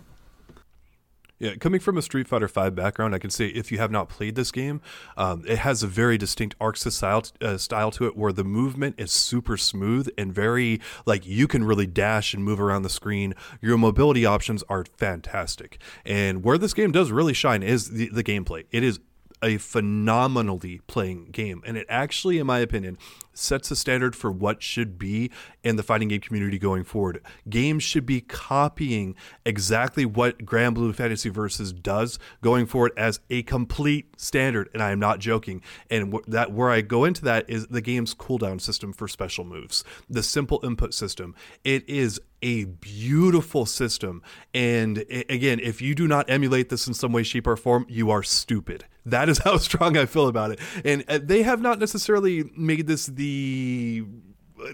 Yeah, coming from a Street Fighter V background, I can say if you have not played this game, um, it has a very distinct arc style, uh, style to it where the movement is super smooth and very, like, you can really dash and move around the screen. Your mobility options are fantastic. And where this game does really shine is the, the gameplay. It is a phenomenally playing game. And it actually, in my opinion, sets a standard for what should be in the fighting game community going forward. Games should be copying exactly what Granblue Fantasy Versus does going forward as a complete standard, and I am not joking. And that where I go into that is the game's cooldown system for special moves, the simple input system. It is a beautiful system. And again, if you do not emulate this in some way, shape, or form, you are stupid. That is <laughs> how strong I feel about it. And uh, they have not necessarily made this the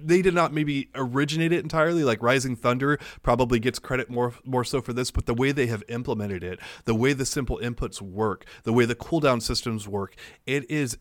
they did not maybe originate it entirely. Like Rising Thunder probably gets credit more more so for this, but the way they have implemented it, the way the simple inputs work, the way the cooldown systems work, it is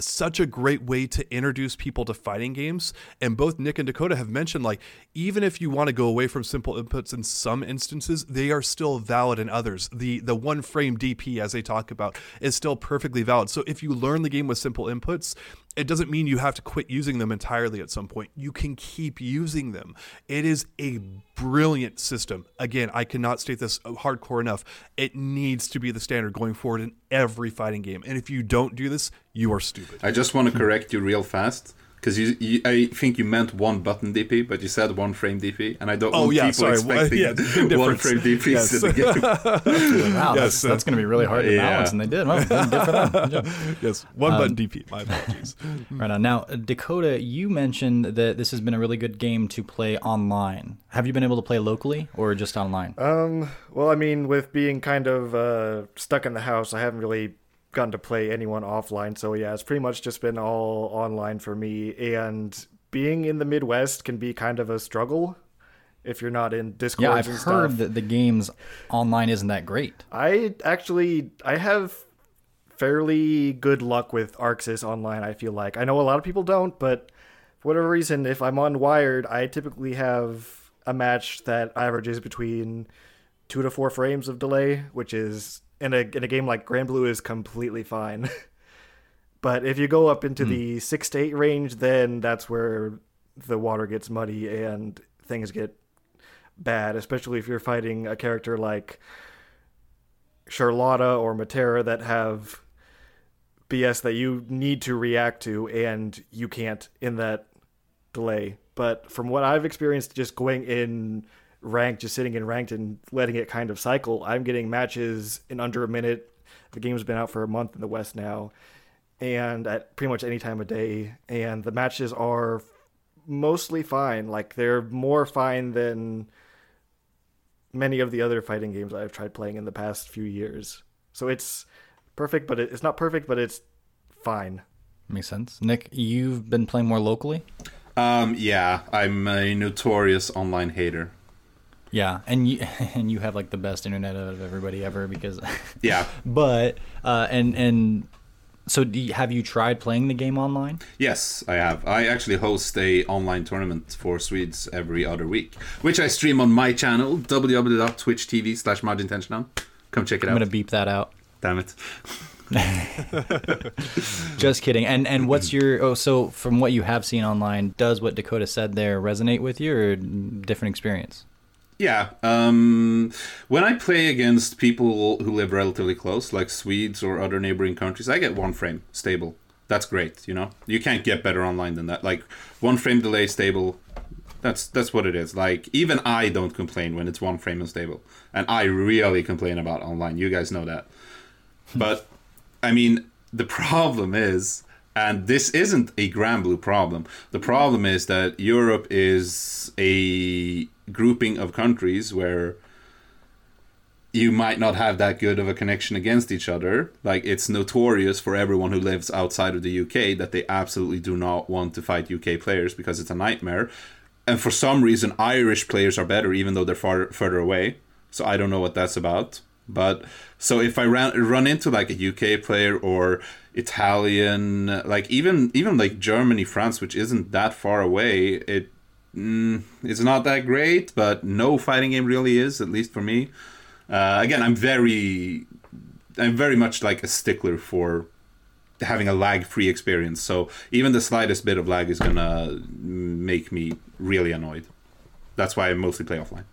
such a great way to introduce people to fighting games. And both Nick and Dakota have mentioned like even if you want to go away from simple inputs in some instances, they are still valid in others. The the one frame DP as they talk about is still perfectly valid. So if you learn the game with simple inputs, it doesn't mean you have to quit using them entirely at some point. You can keep using them. It is a brilliant system. Again, I cannot state this hardcore enough. It needs to be the standard going forward in every fighting game. And if you don't do this, you are stupid. I just want to correct you real fast because you, you, I think you meant one button DP, but you said one frame DP, and I don't oh, want yeah, people sorry. <laughs> expecting yeah, <laughs> one frame DP. yes. in the game. wow, Yes, that's, uh, that's going to be really hard to yeah. balance, and they did. Well, good for them. Good <laughs> yes, one button DP. My apologies. Right on. Now, Dakota, you mentioned that this has been a really good game to play online. Have you been able to play locally or just online? Um, well, I mean, with being kind of uh, stuck in the house, I haven't really gotten to play anyone offline. So yeah, it's pretty much just been all online for me. And being in the Midwest can be kind of a struggle if you're not in Discord yeah, I've and heard that the games online isn't that great. I actually I have fairly good luck with ArcSys online. I feel like I know a lot of people don't, but for whatever reason, if I'm on Wired, I typically have a match that averages between two to four frames of delay, which is in a in a game like Granblue is completely fine. <laughs> but if you go up into hmm. the six to eight range, then that's where the water gets muddy and things get bad, especially if you're fighting a character like Charlotta or Metera that have BS that you need to react to and you can't in that delay. But from what I've experienced just going in ranked, just sitting in ranked and letting it kind of cycle, I'm getting matches in under a minute. The game's been out for a month in the West now, and at pretty much any time of day. And the matches are mostly fine. Like they're more fine than many of the other fighting games I've tried playing in the past few years. So it's perfect, but it, it's not perfect, but it's fine. Makes sense. Nick, you've been playing more locally? Um, yeah, I'm a notorious online hater. Yeah, and you <laughs> and you have like the best internet out of everybody ever because <laughs> Yeah, but uh and and so do you, have you tried playing the game online? yes, I have. I actually host a online tournament for Swedes every other week, which I stream on my channel www.twitch.tv slash margintentional. Come check it out. I'm going to beep that out. Damn it. <laughs> Just kidding. And and what's your oh so from what you have seen online, does what Dakota said there resonate with you or different experience? Yeah. Um, when I play against people who live relatively close, like Swedes or other neighboring countries, I get one frame stable. That's great. You know, you can't get better online than that. Like one frame delay stable. That's that's what it is. Like even I don't complain when it's one frame unstable, and I really complain about online. You guys know that. But I mean, the problem is, and this isn't a Granblue problem. The problem is that Europe is a grouping of countries where you might not have that good of a connection against each other. Like it's notorious for everyone who lives outside of the UK that they absolutely do not want to fight UK players because it's a nightmare. And for some reason, Irish players are better, even though they're far further away. So I don't know what that's about. But so if I ran, run into like a UK player or Italian, like even even like Germany, France, which isn't that far away, it mm, it's not that great. But no fighting game really is, at least for me. Uh, again, I'm very, I'm very much like a stickler for having a lag-free experience. So even the slightest bit of lag is gonna make me really annoyed. That's why I mostly play offline.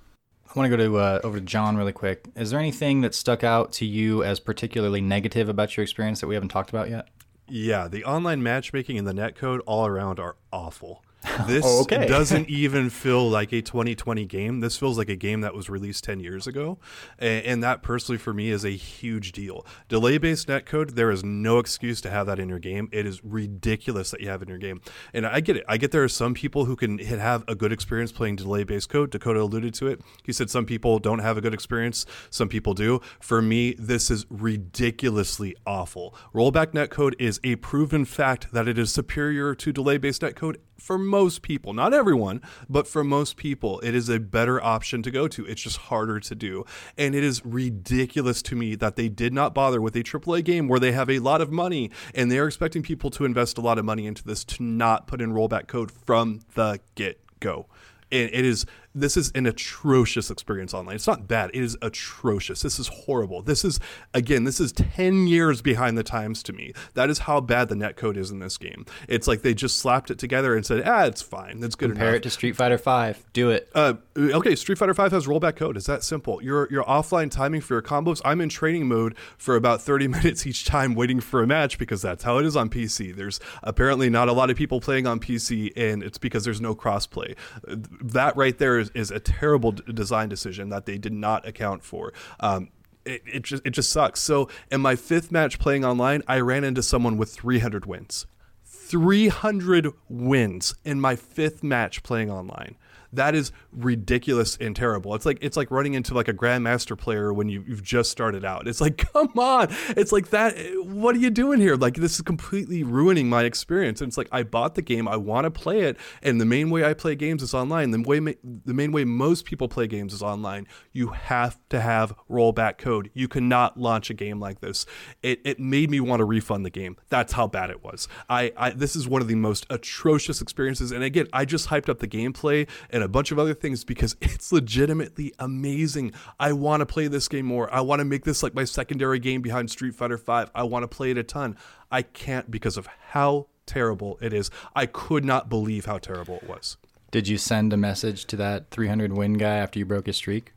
I want to go to uh, over to John really quick. Is there anything that stuck out to you as particularly negative about your experience that we haven't talked about yet? Yeah, the online matchmaking and the netcode all around are awful. <laughs> This Oh, okay. doesn't <laughs> even feel like a 2020 game. This feels like a game that was released 10 years ago. And, and that personally for me is a huge deal. Delay based netcode, there is no excuse to have that in your game. It is ridiculous that you have it in your game. And I get it. I get there are some people who can hit- have a good experience playing delay based code. Dakota alluded to it. He said some people don't have a good experience, some people do. For me, this is ridiculously awful. Rollback netcode is a proven fact that it is superior to delay based netcode for most people, not everyone, but for most people, it is a better option to go to. It's just harder to do. And it is ridiculous to me that they did not bother with a AAA game where they have a lot of money and they're expecting people to invest a lot of money into this to not put in rollback code from the get go. And it is this is an atrocious experience online. It's not bad. It is atrocious. This is horrible. This is again, this is 10 years behind the times to me. That is how bad the netcode is in this game. It's like they just slapped it together and said, "Ah, it's fine. That's good Compare enough." it to Street Fighter Five. Do it. Uh, okay, Street Fighter Five has rollback code. It's that simple. Your your offline timing for your combos. I'm in training mode for about 30 <laughs> minutes each time, waiting for a match because that's how it is on PC. There's apparently not a lot of people playing on PC, and it's because there's no crossplay. That right there is, is a terrible d- design decision that they did not account for. Um, it, it just it just sucks. So in my fifth match playing online, I ran into someone with 300 wins. 300 wins in my fifth match playing online. That is ridiculous and terrible. It's like it's like running into like a grandmaster player when you, you've just started out. It's like, <laughs> come on. It's like that. What are you doing here? Like this is completely ruining my experience. And it's like I bought the game. I want to play it, and the main way I play games is online. The way the main way most people play games is online. You have to have rollback code. You cannot launch a game like this. It, it made me want to refund the game. That's how bad it was. I, I this is one of the most atrocious experiences. And again, I just hyped up the gameplay and a bunch of other things because <laughs> it's legitimately amazing. I want to play this game more. I want to make this like my secondary game behind Street Fighter 5. I want to play it a ton. I can't because of how terrible it is. I could not believe how terrible it was. Did you send a message to that 300 win guy after you broke his streak?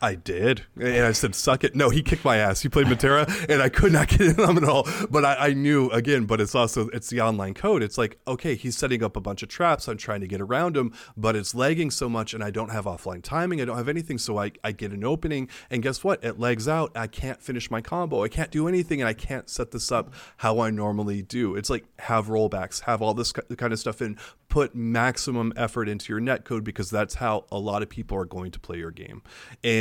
I did. And I said, suck it. No, he kicked my ass. He played Metera and I could not <laughs> get in on him at all. But I, I, knew again, but it's also it's the online code. It's like, okay, he's setting up a bunch of traps. I'm trying to get around him, but it's lagging so much and I don't have offline timing. I don't have anything. So I, I get an opening and guess what? It lags out. I can't finish my combo. I can't do anything and I can't set this up how I normally do. It's like have rollbacks, have all this kind of stuff in, put maximum effort into your net code because that's how a lot of people are going to play your game. And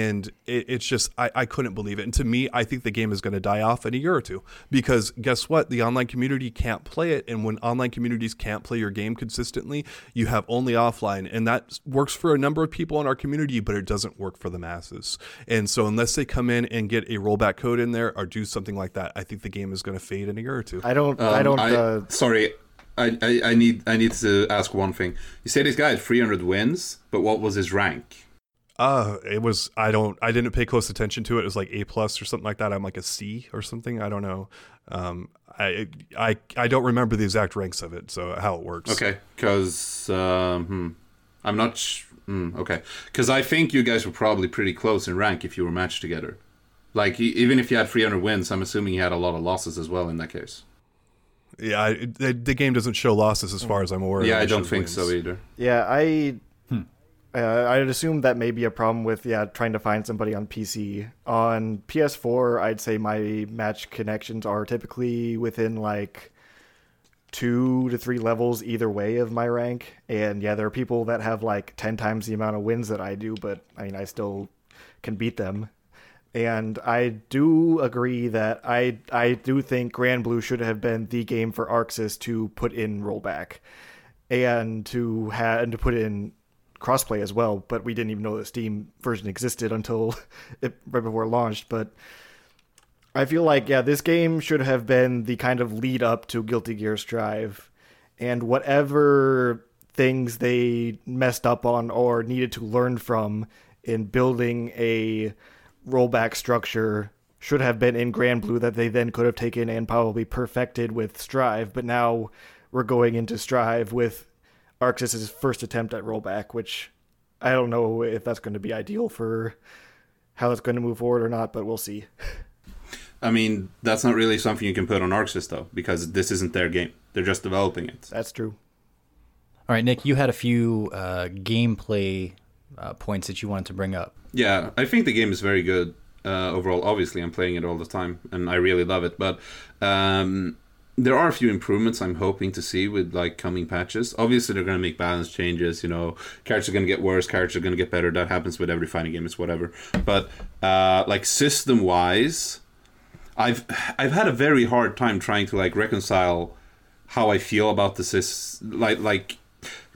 it, it's just, I, I couldn't believe it. And to me, I think the game is going to die off in a year or two because guess what? The online community can't play it. And when online communities can't play your game consistently, you have only offline. And that works for a number of people in our community, but it doesn't work for the masses. And so unless they come in and get a rollback code in there or do something like that, I think the game is going to fade in a year or two. I don't, um, I don't, I, uh, sorry. I, I, I need I need to ask one thing. You say this guy had 300 wins, but what was his rank? Uh, it was I don't I didn't pay close attention to it. It was like A plus or something like that. I'm like a C or something. I don't know. Um, I I I don't remember the exact ranks of it. So how it works. Okay, because um, hmm, I'm not. Sh- hmm, okay, because I think you guys were probably pretty close in rank if you were matched together. Like even if you had 300 wins, I'm assuming you had a lot of losses as well in that case. Yeah, I, the, the, game doesn't show losses as far as I'm aware. Yeah, I don't think wins. so either. Yeah, I hmm. Uh, I'd assume that may be a problem with yeah trying to find somebody on PC. On PS4, I'd say my match connections are typically within like two to three levels either way of my rank. And yeah, there are people that have like ten times the amount of wins that I do, but I mean I still can beat them and I do agree that I I do think Granblue should have been the game for ArcSys to put in rollback, and to have and to put in crossplay as well. But we didn't even know the Steam version existed until <laughs> it, right before it launched. But I feel like yeah, this game should have been the kind of lead up to Guilty Gear Strive, and whatever things they messed up on or needed to learn from in building a rollback structure should have been in Granblue that they then could have taken and probably perfected with Strive, but now we're going into Strive with ArcSys' first attempt at rollback, which I don't know if that's going to be ideal for how that's going to move forward or not, but we'll see. I mean, that's not really something you can put on ArcSys though, because this isn't their game. They're just developing it. That's true. All right, Nick, you had a few uh, gameplay uh, points that you wanted to bring up. Yeah, I think the game is very good uh, overall. Obviously, I'm playing it all the time, and I really love it. But um, there are a few improvements I'm hoping to see with like coming patches. Obviously, they're going to make balance changes. You know, characters are going to get worse, characters are going to get better. That happens with every fighting game. It's whatever. But uh, like system wise, I've I've had a very hard time trying to like reconcile how I feel about the sys like like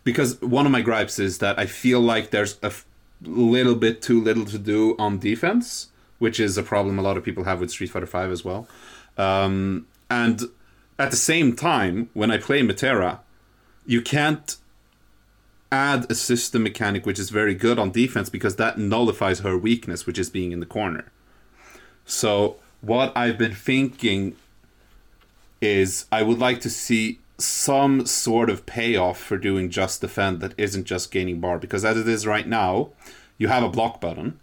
because one of my gripes is that I feel like there's a f- little bit too little to do on defense, which is a problem a lot of people have with Street Fighter Five as well. Um, and at the same time, when I play Metera, you can't add a system mechanic which is very good on defense because that nullifies her weakness, which is being in the corner. So what I've been thinking is I would like to see some sort of payoff for doing just defend that isn't just gaining bar because as it is right now, you have a block button.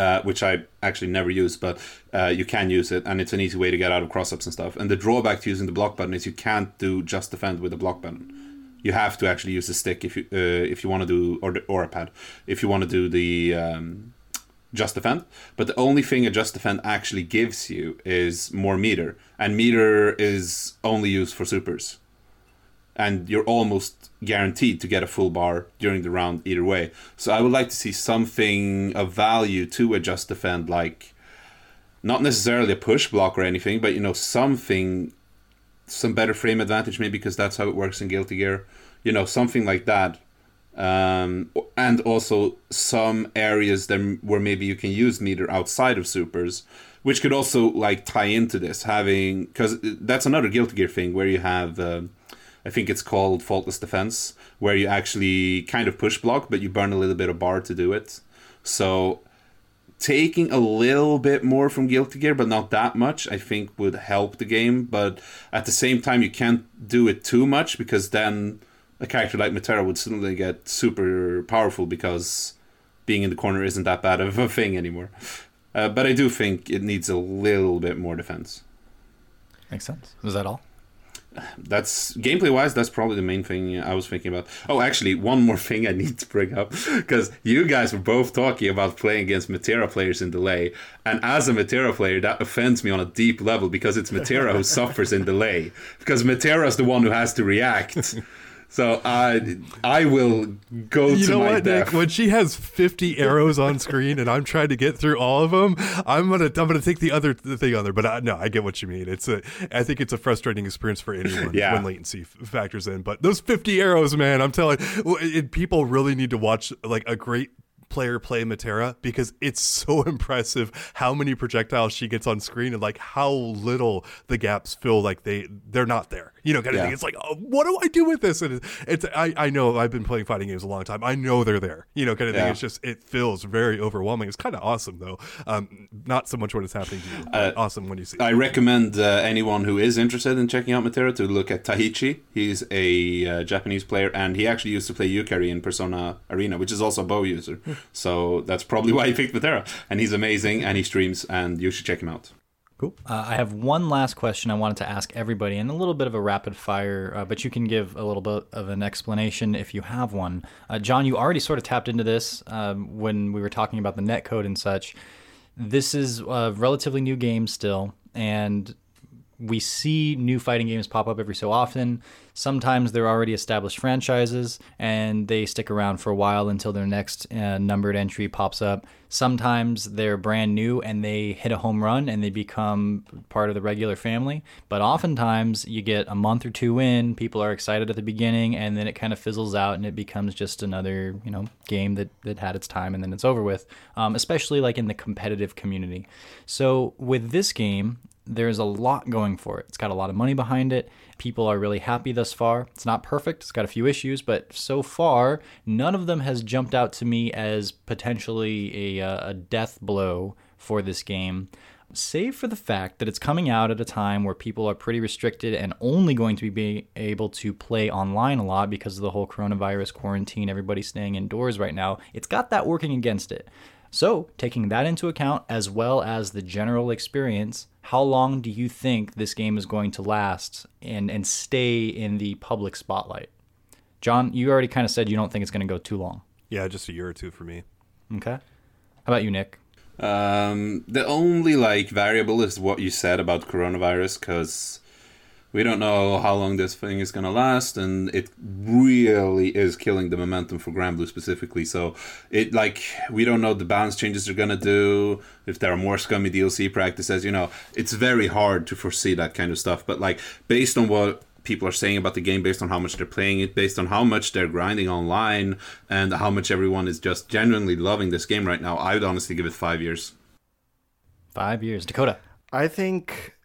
Uh, which I actually never use, but uh, you can use it, and it's an easy way to get out of cross ups and stuff. And the drawback to using the block button is you can't do just defend with the block button. You have to actually use the stick if you uh, if you want to do or the, or a pad if you want to do the um, just defend. But the only thing a just defend actually gives you is more meter, and meter is only used for supers. And you're almost guaranteed to get a full bar during the round either way. So I would like to see something of value to adjust just defend, like not necessarily a push block or anything, but you know something, some better frame advantage maybe because that's how it works in Guilty Gear. You know something like that um, and also some areas then where maybe you can use meter outside of supers which could also like tie into this having because that's another guilty gear thing where you have uh, i think it's called faultless defense where you actually kind of push block but you burn a little bit of bar to do it so taking a little bit more from guilty gear but not that much i think would help the game but at the same time you can't do it too much because then a character like Metera would suddenly get super powerful because being in the corner isn't that bad of a thing anymore. Uh, but I do think it needs a little bit more defense. Makes sense. Is that all? That's gameplay wise. That's probably the main thing I was thinking about. Oh, actually, one more <laughs> thing I need to bring up because you guys were both talking about playing against metera players in delay, and as a metera player, that offends me on a deep level because it's metera who <laughs> suffers in delay because metera is the one who has to react. So I I will go you to know my what, death. Nick? When she has 50 arrows on screen and I'm trying to get through all of them, I'm gonna I'm gonna take the other the thing on there. But I, no, I get what you mean. It's a I think it's a frustrating experience for anyone <laughs> Yeah. when latency f- factors in. But those 50 arrows, man, I'm telling. It, people really need to watch like a great player play Metera because it's <laughs> so impressive how many projectiles she gets on screen and like how little the gaps feel like they they're not there. You know, kind of Yeah. thing. It's like, oh, what do I do with this? And it's, it's I, I know I've been playing fighting games a long time. I know they're there. You know, kind of thing. It's just it feels very overwhelming. It's kind of awesome though. Um, not so much when it's happening to you. but awesome when you see. it. I recommend uh, anyone who is interested in checking out Metera to look at Tahichi. He's a uh, Japanese player, and he actually used to play Yukari in Persona Arena, which is also a bow user. so that's probably why he picked Metera. And he's amazing, and he streams, and you should check him out. Cool. Uh, I have one last question I wanted to ask everybody, and a little bit of a rapid fire, uh, but you can give a little bit of an explanation if you have one. Uh, John, you already sort of tapped into this um, when we were talking about the netcode and such. This is a relatively new game still, and we see new fighting games pop up every so often. Sometimes they're already established franchises and they stick around for a while until their next uh, numbered entry pops up. Sometimes they're brand new and they hit a home run and they become part of the regular family. But oftentimes you get a month or two in, people are excited at the beginning, and then it kind of fizzles out and it becomes just another you know game that that had its time and then it's over with. Um, especially like in the competitive community. So with this game, there's a lot going for it. It's got a lot of money behind it. People are really happy thus far. It's not perfect, it's got a few issues, but so far, none of them has jumped out to me as potentially a, uh, a death blow for this game. Save for the fact that it's coming out at a time where people are pretty restricted and only going to be able to play online a lot because of the whole coronavirus quarantine, everybody staying indoors right now. It's got that working against it. So, taking that into account, as well as the general experience, how long do you think this game is going to last and, and stay in the public spotlight? John, you already kind of said you don't think it's going to go too long. yeah, just a year or two for me. Okay. How about you, Nick? Um, the only like variable is what you said about coronavirus, because we don't know how long this thing is gonna last, and it really is killing the momentum for Granblue specifically. So it like we don't know the balance changes are gonna do. If there are more scummy DLC practices, you know, it's very hard to foresee that kind of stuff. But like based on what people are saying about the game based on how much they're playing it, based on how much they're grinding online, and how much everyone is just genuinely loving this game right now, I would honestly give it five years. Five years. Dakota. I think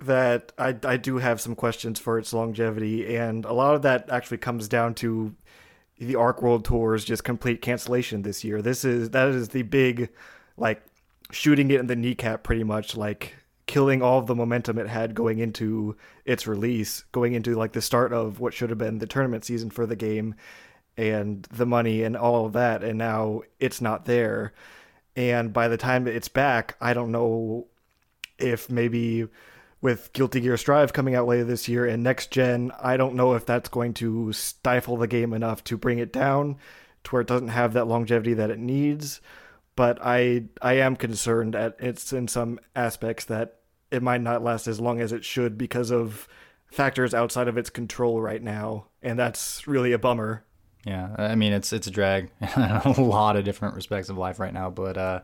that I, I do have some questions for its longevity, and a lot of that actually comes down to the Arc World Tour's just complete cancellation this year. This is that is the big, like, shooting it in the kneecap, pretty much, like killing all of the momentum it had going into its release, going into like the start of what should have been the tournament season for the game, and the money and all of that, and now it's not there. And by the time it's back, I don't know if maybe with Guilty Gear Strive coming out later this year and next gen, I don't know if that's going to stifle the game enough to bring it down to where it doesn't have that longevity that it needs. But I I am concerned at it's in some aspects that it might not last as long as it should because of factors outside of its control right now, and that's really a bummer. Yeah, I mean it's it's a drag <laughs> in a lot of different respects of life right now, but uh,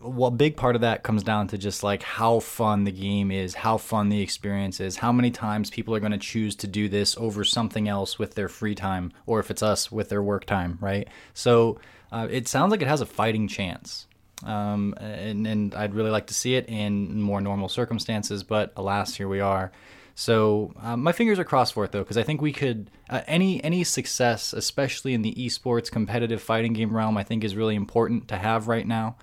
well, a big part of that comes down to just like how fun the game is, how fun the experience is, how many times people are going to choose to do this over something else with their free time, or if it's us with their work time, right? So uh, it sounds like it has a fighting chance. Um, and, and I'd really like to see it in more normal circumstances, but alas, here we are. So um, my fingers are crossed for it though, because I think we could uh, any any success, especially in the esports competitive fighting game realm, I think is really important to have right now.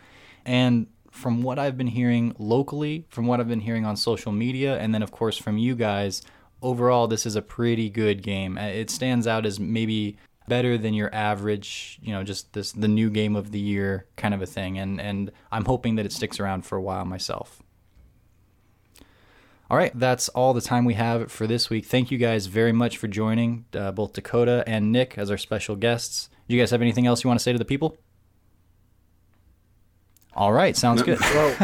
And from what I've been hearing locally, from what I've been hearing on social media, and then of course from you guys, overall this is a pretty good game. Uh, it stands out as maybe better than your average, you know, just this the new game of the year kind of a thing. And and I'm hoping that it sticks around for a while myself. All right, that's all the time we have for this week. Thank you guys very much for joining, uh, both Dakota and Nick as our special guests. Do you guys have anything else you want to say to the people? All right, sounds good. <laughs> Well,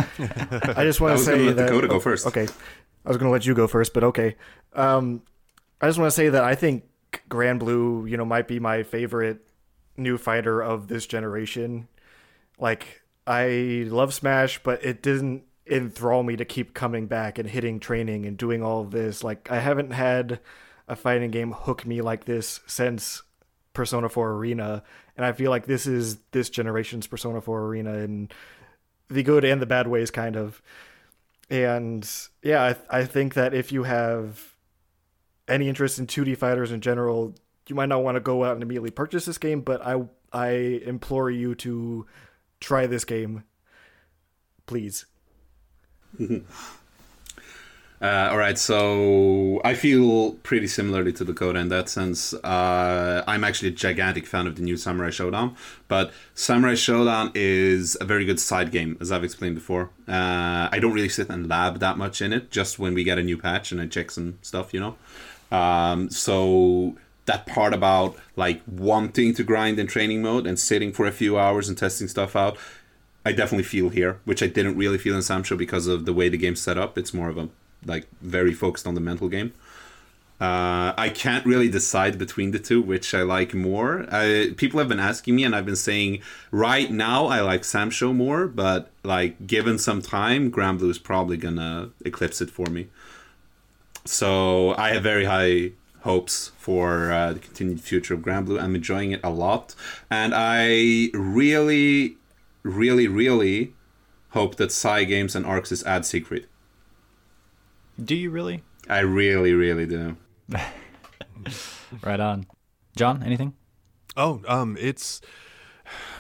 I just want to say gonna let that Dakota go first. Okay, I was going to let you go first, but okay. Um, I just want to say that I think Granblue, you know, might be my favorite new fighter of this generation. Like, I love Smash, but it didn't enthrall me to keep coming back and hitting training and doing all of this. Like, I haven't had a fighting game hook me like this since Persona 4 Arena, and I feel like this is this generation's Persona 4 Arena in the good and the bad ways, kind of. And yeah, I, I think that if you have any interest in 2D fighters in general, you might not want to go out and immediately purchase this game, but I I implore you to try this game, please. <laughs> Uh, all right, so I feel pretty similarly to Dakota in that sense. Uh, I'm actually a gigantic fan of the new Samurai Shodown, but Samurai Shodown is a very good side game, as I've explained before. Uh, I don't really sit and lab that much in it, just when we get a new patch and I check some stuff, you know. Um, so that part about like wanting to grind in training mode and sitting for a few hours and testing stuff out, I definitely feel here, which I didn't really feel in Samsho because of the way the game's set up. It's more of a like very focused on the mental game. Uh, I can't really decide between the two which I like more. I, people have been asking me, and I've been saying right now I like Samsho more, but like given some time, Granblue is probably gonna eclipse it for me. So I have very high hopes for uh, the continued future of Granblue. I'm enjoying it a lot, and I really, really, really hope that Cygames and ArcSys add Secret. Do you really? I really, really do. <laughs> Right on. John, anything? Oh, um, it's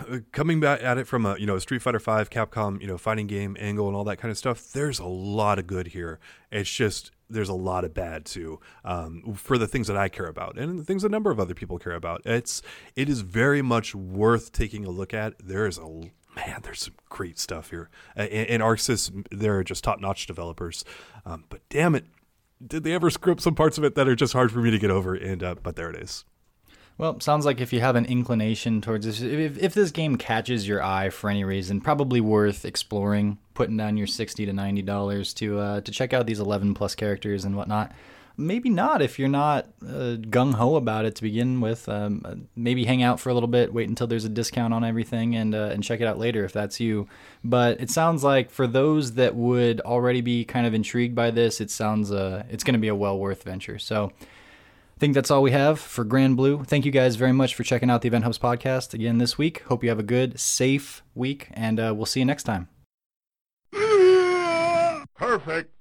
uh, coming back at it from a you know Street Fighter Five, Capcom, you know, fighting game angle and all that kind of stuff. There's a lot of good here. It's just there's a lot of bad too um, for the things that I care about and the things a number of other people care about. It's it is very much worth taking a look at. There is a man, there's some great stuff here. And, and ArcSys, they're just top notch developers. Um, but damn it, did they ever script some parts of it that are just hard for me to get over? And uh, but there it is. Well, sounds like if you have an inclination towards this, if, if this game catches your eye for any reason, probably worth exploring, putting down your sixty to ninety dollars to uh, to check out these eleven plus characters and whatnot. Maybe not if you're not uh, gung ho about it to begin with. Um, uh, maybe hang out for a little bit, wait until there's a discount on everything, and uh, and check it out later if that's you. But it sounds like for those that would already be kind of intrigued by this, it sounds uh, it's going to be a well worth venture. So. I think that's all we have for Granblue. Thank you guys very much for checking out the EventHubs podcast again this week. Hope you have a good, safe week, and uh, we'll see you next time. <laughs> Perfect.